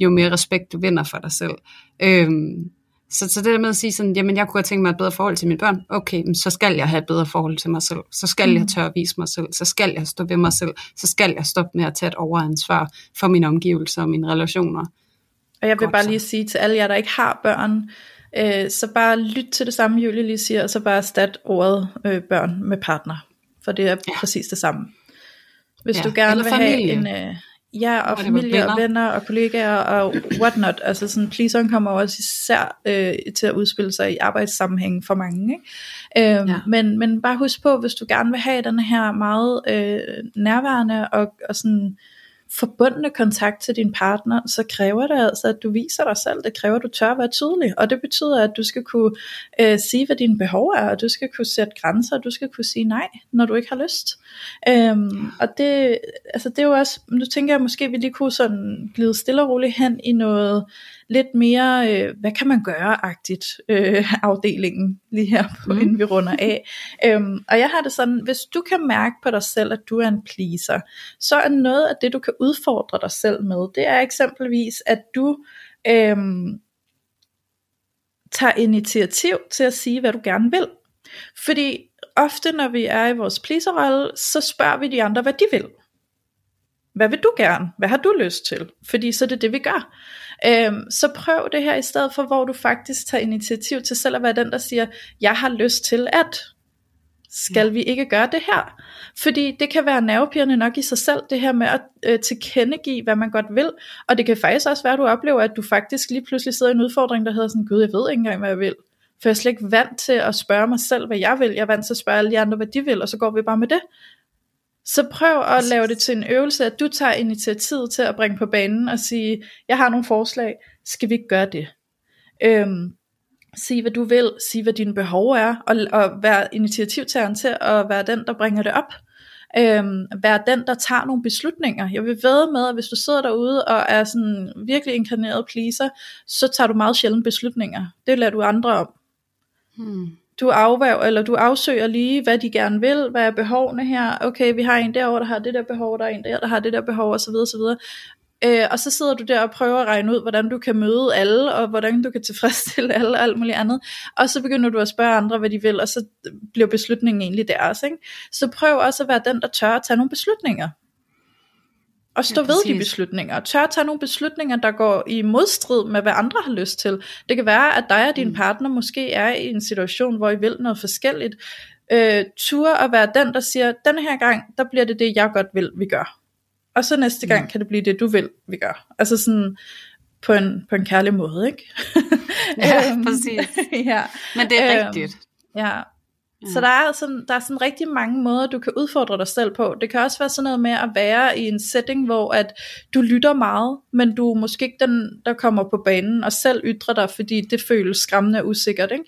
S2: Jo mere respekt du vinder for dig selv. Øhm, så, så det der med at sige sådan, jamen jeg kunne godt tænke mig et bedre forhold til mine børn, okay, men så skal jeg have et bedre forhold til mig selv. Så skal mm. jeg tør at vise mig selv. Så skal jeg stå ved mig selv. Så skal jeg stoppe med at tage et overansvar for mine omgivelser og mine relationer.
S1: Og jeg vil
S2: Godt
S1: bare
S2: så.
S1: lige sige til alle jer, der ikke har børn, øh, så bare lyt til det samme, Julie lige siger, og så bare erstat ordet øh, børn med partner. For det er ja. præcis det samme. Hvis
S2: Ja,
S1: du gerne vil
S2: familie.
S1: have en... Øh, ja, og familie og
S2: venner.
S1: venner og kollegaer og whatnot. Altså sådan, pleaseren kommer også især øh, til at udspille sig i arbejdssammenhæng for mange. Ikke? Øhm,
S2: Ja.
S1: men, men bare husk på, hvis du gerne vil have den her meget øh, nærværende og, og sådan forbundne kontakt til din partner, så kræver det altså, at du viser dig selv. Det kræver, at du tør at være tydelig. Og det betyder, at du skal kunne øh, sige, hvad dine behov er, og du skal kunne sætte grænser, og du skal kunne sige nej, når du ikke har lyst. Øhm, og det, altså det er jo også, nu tænker jeg måske, at vi lige kunne sådan glide stille og roligt hen i noget lidt mere, øh, hvad kan man gøre-agtigt øh, afdelingen lige her, på, mm. Inden vi runder af. Øhm, og jeg har det sådan, hvis du kan mærke på dig selv, at du er en pleaser, så er noget af det, du kan udfordre dig selv med, det er eksempelvis, at du øhm, tager initiativ til at sige, hvad du gerne vil. Fordi ofte, når vi er i vores pleaserrolle, så spørger vi de andre, hvad de vil. Hvad vil du gerne? Hvad har du lyst til? Fordi så er det det, vi gør. Øhm, så prøv det her i stedet for, hvor du faktisk tager initiativ til selv at være den, der siger, jeg har lyst til at, skal vi ikke gøre det her? Fordi det kan være nervepirrende nok i sig selv, det her med at øh, tilkendegive, hvad man godt vil. Og det kan faktisk også være, at du oplever, at du faktisk lige pludselig sidder i en udfordring, der hedder sådan, gud, jeg ved ikke engang, hvad jeg vil. For jeg er slet ikke vant til at spørge mig selv, hvad jeg vil. Jeg er vant til at spørge alle de andre, hvad de vil, og så går vi bare med det. Så prøv at lave det til en øvelse, at du tager initiativet til at bringe på banen og sige, jeg har nogle forslag, skal vi ikke gøre det? Øhm, sig hvad du vil, sig hvad dine behov er, og, og vær initiativtageren til at være den, der bringer det op. Øhm, vær den, der tager nogle beslutninger. Jeg vil ved med, at hvis du sidder derude og er sådan virkelig inkarneret pleaser, så tager du meget sjældent beslutninger. Det lader du andre om.
S2: Hmm.
S1: Du afvær, eller du afsøger lige, hvad de gerne vil, hvad er behovene her, okay, vi har en derovre, der har det der behov, der er en der, der har det der behov, osv. osv. Øh, og så sidder du der og prøver at regne ud, hvordan du kan møde alle, og hvordan du kan tilfredsstille alle, og alt muligt andet. Og så begynder du at spørge andre, hvad de vil, og så bliver beslutningen egentlig deres. Ikke? Så prøv også at være den, der tør at tage nogle beslutninger. Og stå
S2: Ja,
S1: ved de beslutninger. Tør at tage nogle beslutninger, der går i modstrid med, hvad andre har lyst til. Det kan være, at dig og din
S2: Mm.
S1: partner måske er i en situation, hvor I vil noget forskelligt. Øh, tur at være den, der siger, den her gang, der bliver det det, jeg godt vil, vi gør. Og så næste gang
S2: Mm.
S1: kan det blive det, du vil, vi gør. Altså sådan på en, på en kærlig måde, ikke?
S2: Ja,
S1: Øhm,
S2: præcis.
S1: ja.
S2: Men det er
S1: Øhm,
S2: rigtigt.
S1: Ja. Ja. Så der er, sådan, der er sådan rigtig mange måder, du kan udfordre dig selv på. Det kan også være sådan noget med at være i en setting, hvor at du lytter meget, men du er måske ikke den, der kommer på banen og selv ytrer dig, fordi det føles skræmmende og usikkert. Ikke?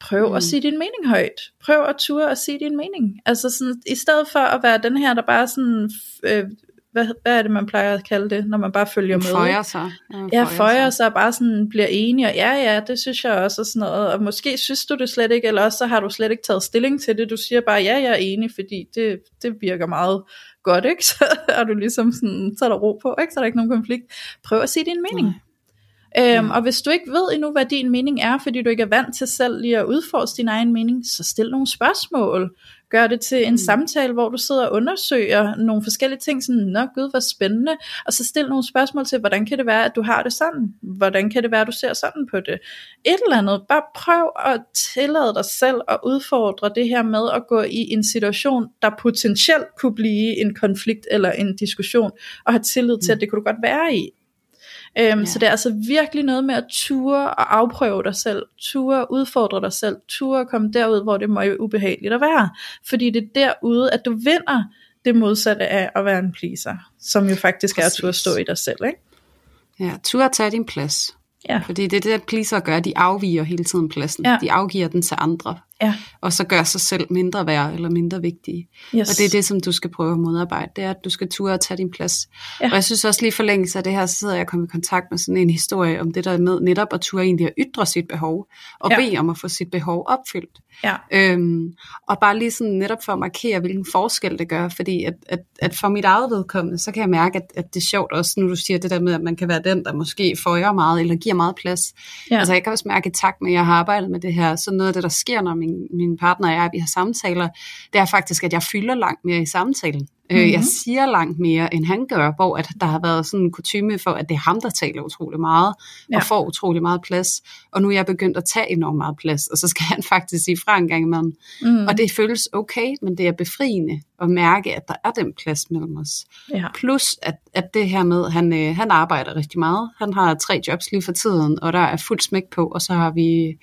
S1: Prøv mm. at sige din mening højt. Prøv at ture og sige din mening. Altså sådan, i stedet for at være den her, der bare sådan øh, hvad, hvad er det, man plejer at kalde det, når man bare følger med?
S2: Føjer sig.
S1: Ja, føjer sig og bare sådan bliver enige, og ja, ja, det synes jeg også, og sådan noget, og måske synes du det slet ikke, eller også så har du slet ikke taget stilling til det, du siger bare, ja, jeg er enig, fordi det, det virker meget godt, ikke? Så er du ligesom sådan, så er der ro på, ikke? Så er der ikke nogen konflikt. Prøv at sige din mening. Mm. Øhm, ja. Og hvis du ikke ved endnu, hvad din mening er, fordi du ikke er vant til selv lige at udforske din egen mening, så stil nogle spørgsmål. Gør det til en mm. samtale, hvor du sidder og undersøger nogle forskellige ting, sådan, nå gud, hvor spændende, og så stil nogle spørgsmål til, hvordan kan det være, at du har det sådan? Hvordan kan det være, at du ser sådan på det? Et eller andet, bare prøv at tillade dig selv at udfordre det her med at gå i en situation, der potentielt kunne blive en konflikt eller en diskussion, og have tillid til, mm. at det kunne du godt være i. Øhm, ja. Så det er altså virkelig noget med at ture og afprøve dig selv, ture og udfordre dig selv, ture og komme derud, hvor det må jo ubehageligt at være. Fordi det er derude, at du vinder det modsatte af at være en pleaser, som jo faktisk Præcis. er at ture stå i dig selv. Ikke?
S2: Ja, ture at tage din plads. Ja. Fordi det er det, pleaser gør, de afviger hele tiden pladsen. Ja. De afgiver den til andre ja. og så gør sig selv mindre værd eller mindre vigtige. Yes. Og det er det, som du skal prøve at modarbejde, det er, at du skal ture og tage din plads. Ja. Og jeg synes også lige forlængelse af det her, så sidder jeg og kommer i kontakt med sådan en historie om det der med netop at ture egentlig at ytre sit behov, og ja. bede om at få sit behov opfyldt. Ja. Øhm, og bare lige sådan netop for at markere, hvilken forskel det gør, fordi at, at, at for mit eget vedkommende, så kan jeg mærke, at, at det er sjovt også, nu du siger det der med, at man kan være den, der måske føjer meget, eller giver meget plads. Ja. Altså jeg kan også mærke, at tak med, at jeg har arbejdet med det her, så noget af det, der sker, når min, min partner og jeg, vi har samtaler, det er faktisk, at jeg fylder langt mere i samtalen. Mm-hmm. Jeg mhm. siger langt mere, end han gør, hvor at der har været sådan en kutume for, at det er ham, der taler utrolig meget, ja. og får utrolig meget plads. Og nu er jeg begyndt at tage enormt meget plads, og så skal han faktisk sige fra en gang imellem. Mm. Og det føles okay, men det er befriende at mærke, at der er den plads mellem os. Ja. Plus, at, at det her med, han, øh, han arbejder rigtig meget. Han har tre jobs lige for tiden, og der er fuld smæk på, og så har vi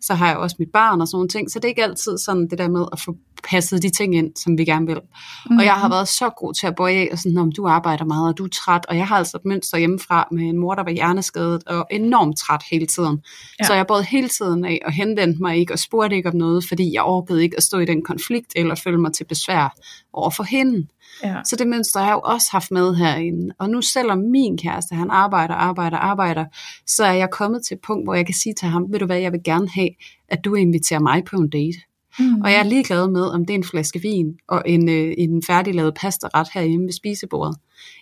S2: så har jeg også mit barn og sådan nogle ting. Så det er ikke altid sådan det der med at få passet de ting ind, som vi gerne vil. Mm-hmm. Og jeg har været så god til at bøje af, og sådan, om du arbejder meget, og du er træt, og jeg har altså et mønster hjemmefra med en mor, der var hjerneskadet, og enormt træt hele tiden. Ja. Så jeg både hele tiden af og henvendte mig ikke, og spurgte ikke om noget, fordi jeg orkede ikke at stå i den konflikt, eller føle mig til besvær over for hende. Ja. Så det mønster har jeg jo også haft med herinde. Og nu selvom min kæreste, han arbejder, arbejder, arbejder, så er jeg kommet til et punkt, hvor jeg kan sige til ham, ved du hvad, jeg vil gerne have, at du inviterer mig på en date. Mm. Og jeg er ligeglad med, om det er en flaske vin og en, øh, en færdiglavet pastaret herhjemme ved spisebordet.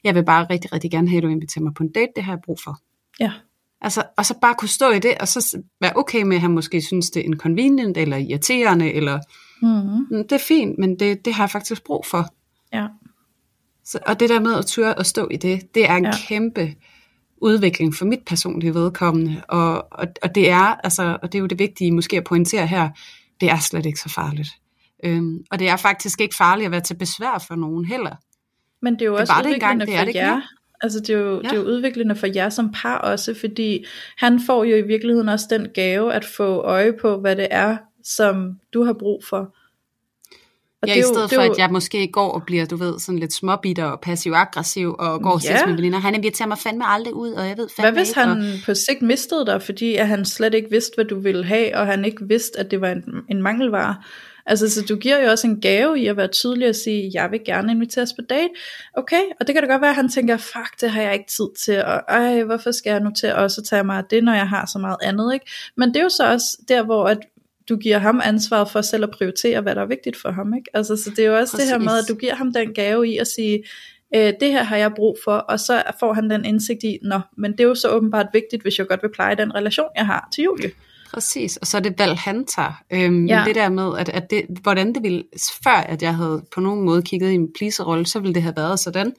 S2: Jeg vil bare rigtig, rigtig gerne have, at du inviterer mig på en date. Det har jeg brug for. Ja. Altså, og så bare kunne stå i det, og så være okay med, at han måske synes, det er inconvenient, eller irriterende, eller mm. det er fint, men det, det har jeg faktisk brug for. Ja. Så, og det der med at turde at stå i det, det er en ja. kæmpe udvikling for mit personlige vedkommende. Og, og, og, det er, altså, og det er jo det vigtige måske at pointere her, det er slet ikke så farligt. Øhm, og det er faktisk ikke farligt at være til besvær for nogen heller.
S1: Men det er jo også det udviklende det engang, det for jer. Altså det er, jo, ja. det er jo udviklende for jer som par også, fordi han får jo i virkeligheden også den gave at få øje på, hvad det er, som du har brug for.
S2: Og ja, det i stedet jo, for, jo... at jeg måske går og bliver, du ved, sådan lidt småbitter og passiv-aggressiv, og går og ja. med veninder. Han inviterer mig fandme aldrig ud, og jeg ved fandme
S1: Hvad hvis
S2: ikke,
S1: han
S2: og...
S1: på sigt mistede dig, fordi at han slet ikke vidste, hvad du ville have, og han ikke vidste, at det var en, en mangelvare? Altså, så du giver jo også en gave i at være tydelig og sige, jeg vil gerne inviteres på date. Okay, og det kan da godt være, at han tænker, fuck, det har jeg ikke tid til, og ej, hvorfor skal jeg nu til også tage mig af det, når jeg har så meget andet, ikke? Men det er jo så også der, hvor at du giver ham ansvar for selv at prioritere, hvad der er vigtigt for ham. Ikke? Altså, så det er jo også Præcis. det her med, at du giver ham den gave i at sige, øh, det her har jeg brug for, og så får han den indsigt i, nå, men det er jo så åbenbart vigtigt, hvis jeg godt vil pleje den relation, jeg har til Julie.
S2: Præcis, og så er det valg, han tager. Øhm, ja. Det der med, at, at det, hvordan det ville, før at jeg havde på nogen måde kigget i en pleaser-rolle, så ville det have været sådan,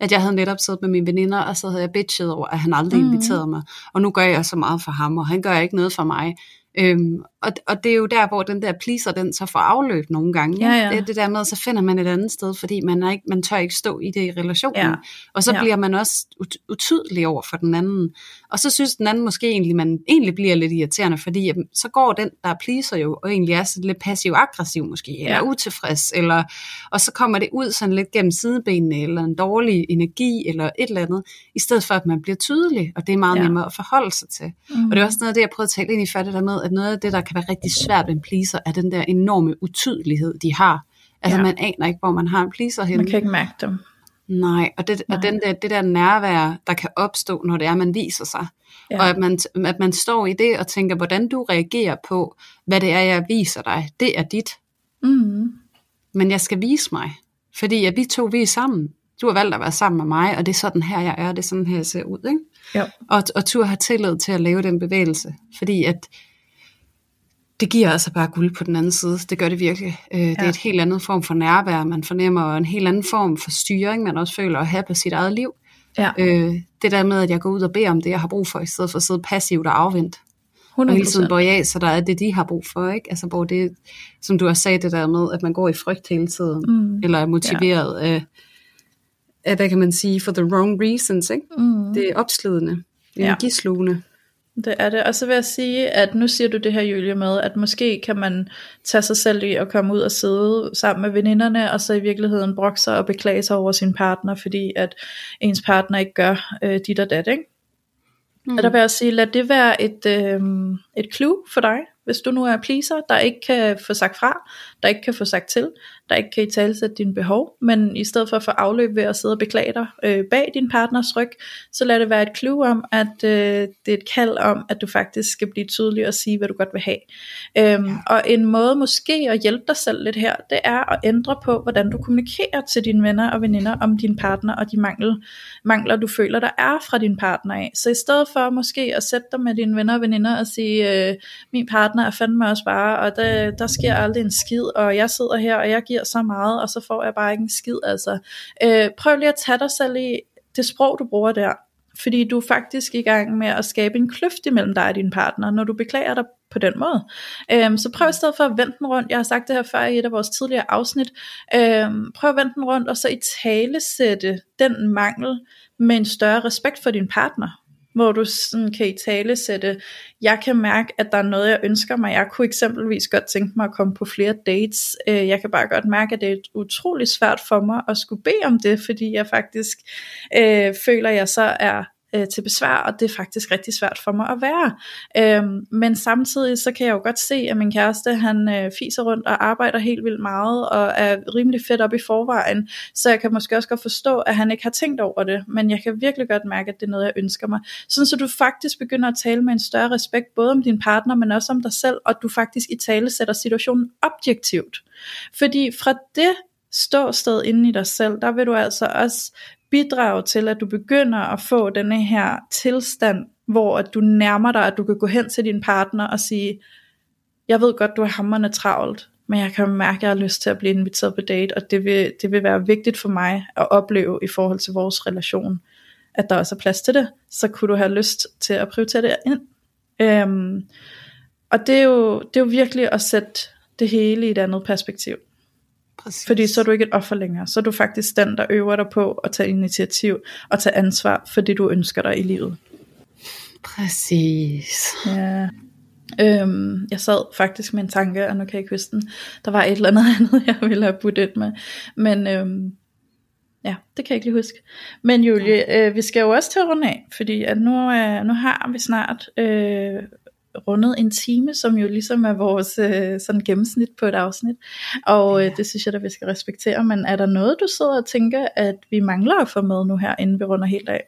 S2: at jeg havde netop siddet med mine veninder, og så havde jeg bitchet over, at han aldrig mm. inviterede mig. Og nu gør jeg så meget for ham, og han gør ikke noget for mig. Øhm, og, og det er jo der, hvor den der pleaser, den så får afløb nogle gange.
S1: Ja, ja.
S2: Det, det der med, så finder man et andet sted, fordi man, er ikke, man tør ikke stå i det i relationen.
S1: Ja.
S2: Og så
S1: Ja.
S2: bliver man også ut- utydelig over for den anden. Og så synes den anden måske egentlig, man egentlig bliver lidt irriterende, fordi jamen, så går den, der er pleaser jo, og egentlig er sådan lidt passiv-aggressiv måske, eller
S1: Ja.
S2: utilfreds, eller, og så kommer det ud sådan lidt gennem sidebenene, eller en dårlig energi, eller et eller andet, i stedet for at man bliver tydelig, og det er meget
S1: Ja.
S2: nemmere at forholde sig til.
S1: Mm.
S2: Og det er også noget af det, jeg prøvede at tale ind i før, det der med, at noget af det, der kan være rigtig svært ved en pleaser, er den der enorme utydelighed, de har. Altså
S1: ja.
S2: man aner ikke, hvor man har en pleaser henne.
S1: Man kan ikke mærke dem.
S2: Nej, og, det,
S1: Nej.
S2: og den der, det der nærvær, der kan opstå, når det er, man viser sig.
S1: Ja.
S2: Ja. Og at man, at man står i det og tænker, hvordan du reagerer på, hvad det er, jeg viser dig, det er dit.
S1: Mm.
S2: Men jeg skal vise mig, fordi at vi to, vi er sammen. Du har valgt at være sammen med mig, og det er sådan her, jeg er, det er sådan her, jeg ser ud. Ikke?
S1: Jo.
S2: Og, og tur har tillid til at lave den bevægelse, fordi at det giver altså bare guld på den anden side. Det gør det virkelig. Øh, Det
S1: Ja.
S2: er et helt andet form for nærvær, man fornemmer, og en helt anden form for styring, man også føler at have på sit eget liv.
S1: Ja,
S2: Øh, det der med, at jeg går ud og beder om det, jeg har brug for, i stedet for at sidde passivt og afvente. Og hele tiden
S1: 100%.
S2: bøje af, så der er det, de har brug for. Ikke? Altså, hvor det, som du også sagde, det der med, at man går i frygt hele tiden,
S1: Mm.
S2: eller er motiveret af, af, hvad kan man sige, for the wrong reasons. Ikke?
S1: Mm.
S2: Det er opslidende,
S1: Ja. Det er det. Og så vil jeg sige, at nu siger du det her, Julie, med, at måske kan man tage sig selv i at komme ud og sidde sammen med veninderne, og så i virkeligheden brokke sig og beklage sig over sin partner, fordi at ens partner ikke gør øh, dit og dat, ikke? Mm. Og der vil jeg sige, lad det være et, øh, et clue for dig, hvis du nu er pleaser, der ikke kan få sagt fra, der ikke kan få sagt til, der ikke kan i talsætte dine behov, men i stedet for at få afløb ved at sidde og beklage dig øh, bag din partners ryg, så lad det være et clue om, at øh, det er et kald om, at du faktisk skal blive tydelig og sige, hvad du godt vil have. Øhm, ja. Og en måde måske at hjælpe dig selv lidt her, det er at ændre på, hvordan du kommunikerer til dine venner og veninder om din partner og de mangel, mangler, du føler, der er fra din partner af. Så i stedet for måske at sætte dig med dine venner og veninder og sige, øh, min partner er fandme også bare, og der, der sker aldrig en skid, og jeg sidder her, og jeg giver så meget, og så får jeg bare ikke en skid. Altså. Øh, prøv lige at tage dig selv i det sprog, du bruger der. Fordi du er faktisk i gang med at skabe en kløft imellem dig og din partner, når du beklager dig på den måde. Øhm, så prøv i stedet for at vende den rundt. Jeg har sagt det her før i et af vores tidligere afsnit. Øhm, prøv at vende den rundt, og så i tale sætte den mangel med en større respekt for din partner hvor du sådan kan i tale sætte, jeg kan mærke, at der er noget, jeg ønsker mig. Jeg kunne eksempelvis godt tænke mig at komme på flere dates. Øh, jeg kan bare godt mærke, at det er utrolig svært for mig at skulle bede om det, fordi jeg faktisk øh, føler, at jeg så er øh, til besvær, og det er faktisk rigtig svært for mig at være. Øhm, men samtidig så kan jeg jo godt se, at min kæreste, han øh, fiser rundt og arbejder helt vildt meget, og er rimelig fedt op i forvejen, så jeg kan måske også godt forstå, at han ikke har tænkt over det, men jeg kan virkelig godt mærke, at det er noget, jeg ønsker mig. Sådan så du faktisk begynder at tale med en større respekt, både om din partner, men også om dig selv, og du faktisk i tale sætter situationen objektivt. Fordi fra det ståsted inde i dig selv, der vil du altså også bidrage til, at du begynder at få denne her tilstand, hvor at du nærmer dig, at du kan gå hen til din partner og sige, jeg ved godt, du er hammerne travlt, men jeg kan mærke, at jeg har lyst til at blive inviteret på date, og det vil, det vil være vigtigt for mig at opleve i forhold til vores relation, at der også er plads til det, så kunne du have lyst til at prioritere det ind. Øhm, og det er, jo, det er jo virkelig at sætte det hele i et andet perspektiv.
S2: Præcis.
S1: Fordi så er du ikke et offer længere. Så er du faktisk den, der øver dig på at tage initiativ og tage ansvar for det, du ønsker dig i livet.
S2: Præcis.
S1: Ja. Øhm, jeg sad faktisk med en tanke, og nu kan jeg ikke huske den. Der var et eller andet andet, jeg ville have budt ind med. Men øhm, ja, det kan jeg ikke lige huske. Men Julie, øh, vi skal jo også til at runde af, fordi at nu, øh, nu har vi snart øh, rundet en time, som jo ligesom er vores øh, sådan gennemsnit på et afsnit. Og øh, det synes jeg da, vi skal respektere. Men er der noget, du sidder og tænker, at vi mangler at få med nu her, inden vi runder helt af?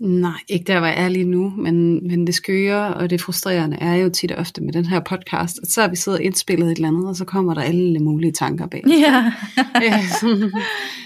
S2: Nej, ikke der, hvor jeg er lige nu, men, men det skøre og det frustrerende er jo tit og ofte med den her podcast, at så har vi siddet og indspillet et eller andet, og så kommer der alle mulige tanker bag.
S1: Ja.
S2: ja, sådan,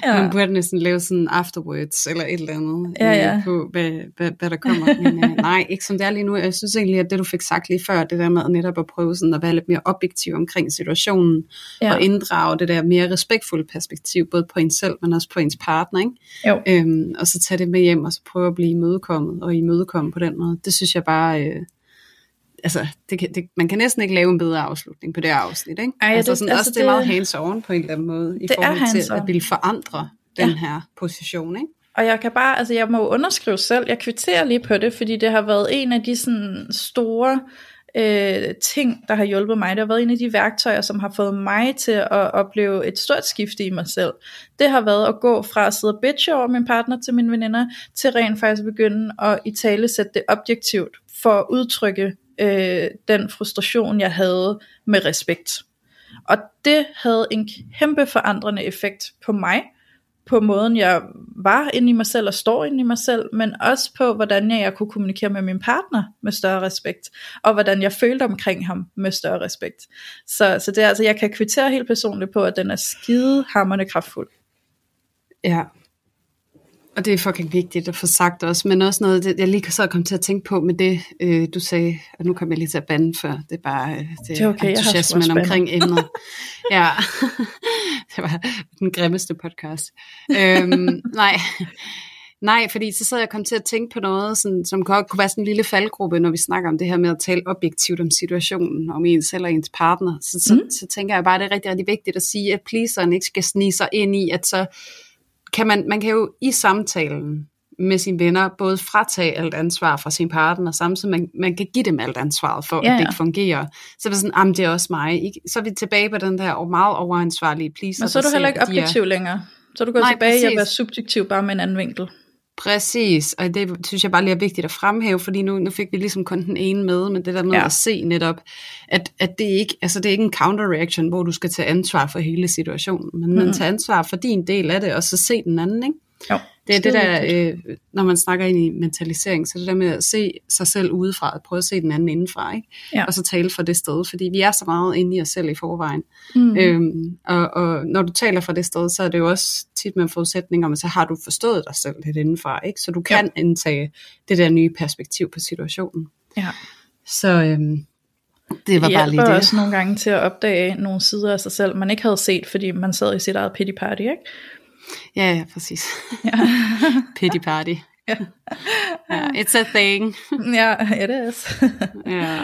S1: Ja.
S2: Man burde næsten lave sådan afterwards eller et eller andet
S1: Ja, ja.
S2: øh, på, hvad, hvad, hvad der kommer. Men øh, nej, ikke som det er lige nu. Jeg synes egentlig, at det du fik sagt lige før, det der med netop at prøve sådan at være lidt mere objektiv omkring situationen,
S1: Ja.
S2: og inddrage det der mere respektfulde perspektiv, både på ens selv, men også på ens partner. Ikke?
S1: Jo.
S2: Øhm, og så tage det med hjem, og så prøve at blive imødekommet, og imødekomme på den måde. Det synes jeg bare, øh, altså, det kan, det, man kan næsten ikke lave en bedre afslutning på det afsnit, ikke?
S1: Ej,
S2: altså,
S1: det-
S2: sådan,
S1: altså,
S2: også det er meget
S1: det-
S2: hands-on på en eller anden måde, i
S1: Det er
S2: forhold til at ville forandre den
S1: Ja.
S2: her position, ikke?
S1: Og jeg kan bare, altså jeg må underskrive selv, jeg kvitterer lige på det, fordi det har været en af de sådan store øh, ting, der har hjulpet mig. Det har været en af de værktøjer, som har fået mig til at opleve et stort skifte i mig selv. Det har været at gå fra at sidde og bitche over min partner til mine veninder, til rent faktisk at begynde at i tale sætte det objektivt, for at udtrykke øh, den frustration, jeg havde med respekt. Og det havde en kæmpe forandrende effekt på mig, på måden jeg var inde i mig selv og står inde i mig selv, men også på hvordan jeg, jeg kunne kommunikere med min partner med større respekt, og hvordan jeg følte omkring ham med større respekt. Så, så det er altså, jeg kan kvittere helt personligt på, at den er skide hammerne kraftfuld.
S2: Ja. Og det er fucking vigtigt at få sagt også, men også noget, jeg lige så kom til at tænke på med det, øh, du sagde, og nu kommer jeg lige til at bande, for det er bare øh, det,
S1: Det er okay,
S2: entusiasmen omkring emnet. ja, det var den grimmeste podcast. øhm, nej, nej, fordi så sad jeg og kom til at tænke på noget, sådan, som godt kunne være sådan en lille faldgruppe, når vi snakker om det her med at tale objektivt om situationen, om ens eller ens partner. Så, så,
S1: mm.
S2: så tænker jeg bare, at det er rigtig, rigtig vigtigt at sige, at pleaseren ikke skal snige sig ind i, at så kan man, man kan jo i samtalen med sine venner både fratage alt ansvar fra sin partner, samtidig man, man kan give dem alt ansvaret for,
S1: Ja,
S2: at det
S1: ja.
S2: ikke fungerer. Så er det sådan, jamen det er også mig. Ikke? Så er vi tilbage på den der meget overansvarlige pleaser.
S1: Men så er du heller ikke
S2: de er-
S1: objektiv længere. Så er du gået
S2: Nej,
S1: tilbage i at
S2: præcis.
S1: være subjektiv, bare med en anden vinkel.
S2: Præcis, og det synes jeg bare lige er vigtigt at fremhæve, fordi nu, nu fik vi ligesom kun den ene med, men det der med
S1: Ja.
S2: at se netop, at, at det, ikke, altså det er ikke en counter-reaction, hvor du skal tage ansvar for hele situationen, men mm. Man tager ansvar for din del af det, og så se den anden, ikke?
S1: Jo,
S2: Det er det der, øh, når man snakker ind i mentalisering, så det der med at se sig selv udefra, at prøve at se den anden indenfra, ikke?
S1: Ja.
S2: og så tale fra det sted, fordi vi er så meget inde i os selv i forvejen.
S1: Mm.
S2: Øhm, og, og når du taler fra det sted, så er det jo også tit med en forudsætning om, at så har du forstået dig selv lidt indenfra, ikke? så du kan ja. indtage det der nye perspektiv på situationen.
S1: Ja.
S2: Så øhm, det var bare lige det.
S1: også nogle gange til at opdage nogle sider af sig selv, man ikke havde set, fordi man sad i sit eget pity party, ikke?
S2: Ja, ja, præcis.
S1: Ja.
S2: Pity party.
S1: Ja.
S2: ja, it's a thing.
S1: ja, it is.
S2: ja.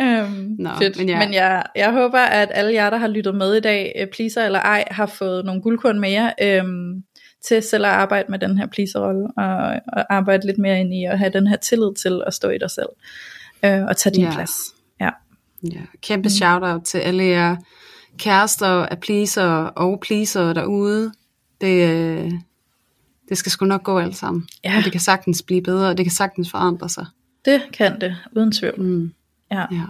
S1: Øhm,
S2: Nå,
S1: fedt.
S2: men ja.
S1: men jeg, jeg håber, at alle jer, der har lyttet med i dag, øh, pleaser eller ej, har fået nogle guldkorn mere øhm, til selv at arbejde med den her pleaser-rolle, og, og arbejde lidt mere ind i at have den her tillid til at stå i dig selv, øh, og tage din
S2: Ja.
S1: plads. Ja.
S2: Ja, kæmpe shout-out til alle jer kærester af pleaser og pleaser derude. Det, øh, det skal sgu nok gå alt sammen.
S1: Ja.
S2: Og det kan sagtens blive bedre, og det kan sagtens forandre sig.
S1: Det kan det, uden tvivl.
S2: Mm.
S1: Ja.
S2: Ja.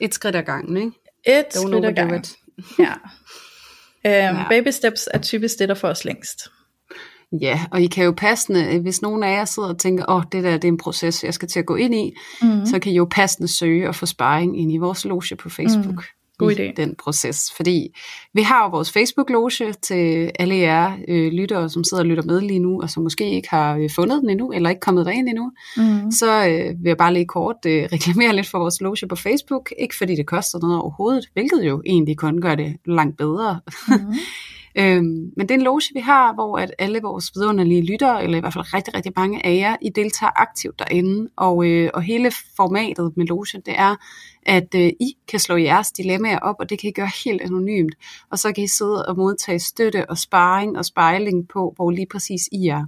S2: Et skridt ad gangen, ikke?
S1: Et
S2: Don't
S1: skridt ad gangen. Ja. Øhm,
S2: Ja.
S1: Baby steps er typisk det, der får os længst.
S2: Ja, og I kan jo passende, hvis nogen af jer sidder og tænker, åh, oh, det der det er en proces, jeg skal til at gå ind i, mm. så kan I jo passende søge og få sparring ind i vores loge på Facebook.
S1: Mm. God
S2: i
S1: idé.
S2: den proces. Fordi vi har jo vores Facebook-loge til alle jer øh, lyttere, som sidder og lytter med lige nu, og som måske ikke har øh, fundet den endnu, eller ikke kommet derind endnu.
S1: Mm.
S2: Så øh, vil jeg bare lige kort øh, reklamere lidt for vores loge på Facebook. Ikke fordi det koster noget overhovedet, hvilket jo egentlig kun gør det langt bedre.
S1: Mm.
S2: Øhm, men det er en loge, vi har, hvor at alle vores vidunderlige lyttere, eller i hvert fald rigtig, rigtig mange af jer, I deltager aktivt derinde. Og, øh, og hele formatet med logen, det er, at øh, I kan slå jeres dilemmaer op, og det kan I gøre helt anonymt. Og så kan I sidde og modtage støtte og sparring og spejling på, hvor lige præcis I er.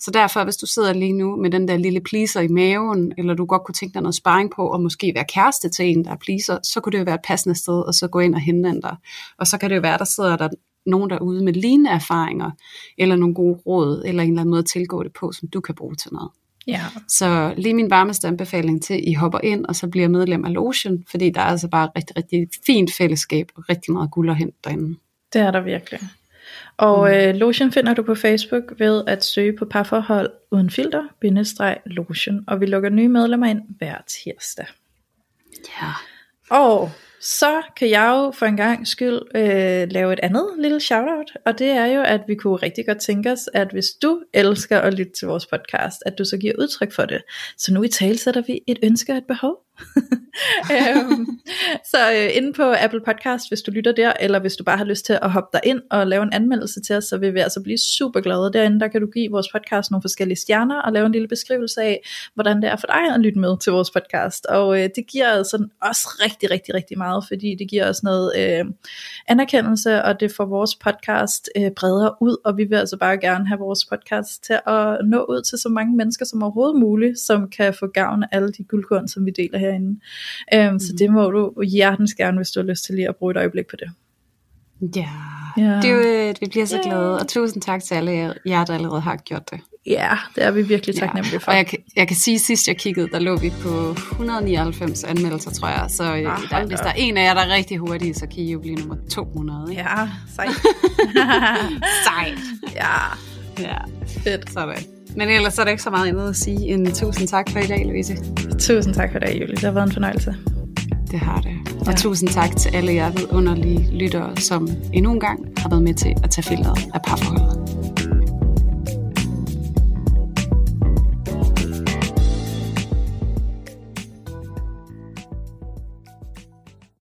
S2: Så derfor, hvis du sidder lige nu med den der lille pleaser i maven, eller du godt kunne tænke dig noget sparring på, og måske være kæreste til en, der er pleaser, så kunne det jo være et passende sted, og så gå ind og henvende dig. Og så kan det jo være, der sidder der nogen derude med lignende erfaringer, eller nogle gode råd, eller en eller anden måde at tilgå det på, som du kan bruge til noget.
S1: Ja.
S2: Så lige min varmeste anbefaling til, at I hopper ind, og så bliver medlem af Lotion, fordi der er altså bare et rigtig, rigtig fint fællesskab, og rigtig meget guld at hente derinde.
S1: Det er der virkelig. Og mm. øh, Lotion finder du på Facebook ved at søge på parforhold uden filter, bindestreg Lotion. Og vi lukker nye medlemmer ind hver tirsdag.
S2: Ja.
S1: Og så kan jeg jo for en gang skyld øh, lave et andet lille shoutout, og det er jo, at vi kunne rigtig godt tænke os, at hvis du elsker at lytte til vores podcast, at du så giver udtryk for det. Så nu i tale sætter vi et ønske og et behov. øhm, så øh, inde på Apple Podcast, hvis du lytter der, eller hvis du bare har lyst til at hoppe dig ind og lave en anmeldelse til os, så vil vi altså blive super glade. Derinde der kan du give vores podcast nogle forskellige stjerner, og lave en lille beskrivelse af, hvordan det er for dig at lytte med til vores podcast. Og øh, det giver altså også rigtig, rigtig, rigtig meget, fordi det giver os noget øh, anerkendelse, og det får vores podcast øh, bredere ud, og vi vil altså bare gerne have vores podcast til at nå ud til så mange mennesker som overhovedet muligt, som kan få gavn af alle de guldkorn, som vi deler herinde. Øhm, mm. Så det må du hjertens gerne, hvis du har lyst til lige at bruge et øjeblik på det.
S2: Ja, det er jo, vi bliver så ja. glade, og tusind tak til alle jer, der allerede har gjort det.
S1: Ja, det er vi virkelig taknemmelige ja. for.
S2: Og jeg, jeg kan sige, at sidst jeg kiggede, der lå vi på 199 anmeldelser, tror jeg. Så ah, der, hvis der er en af jer, der er rigtig hurtig, så kan I jo blive nummer 200. Ikke?
S1: Ja, sejt.
S2: sejt.
S1: Ja.
S2: Ja, fedt. Sådan. Men ellers er der ikke så meget andet at sige end tusind tak for i dag, Louise.
S1: Tusind tak for i dag, Julie. Det har været en fornøjelse.
S2: Det har det. Og ja. tusind tak til alle jer vidunderlige lyttere, som endnu en gang har været med til at tage filteret af parforholdet.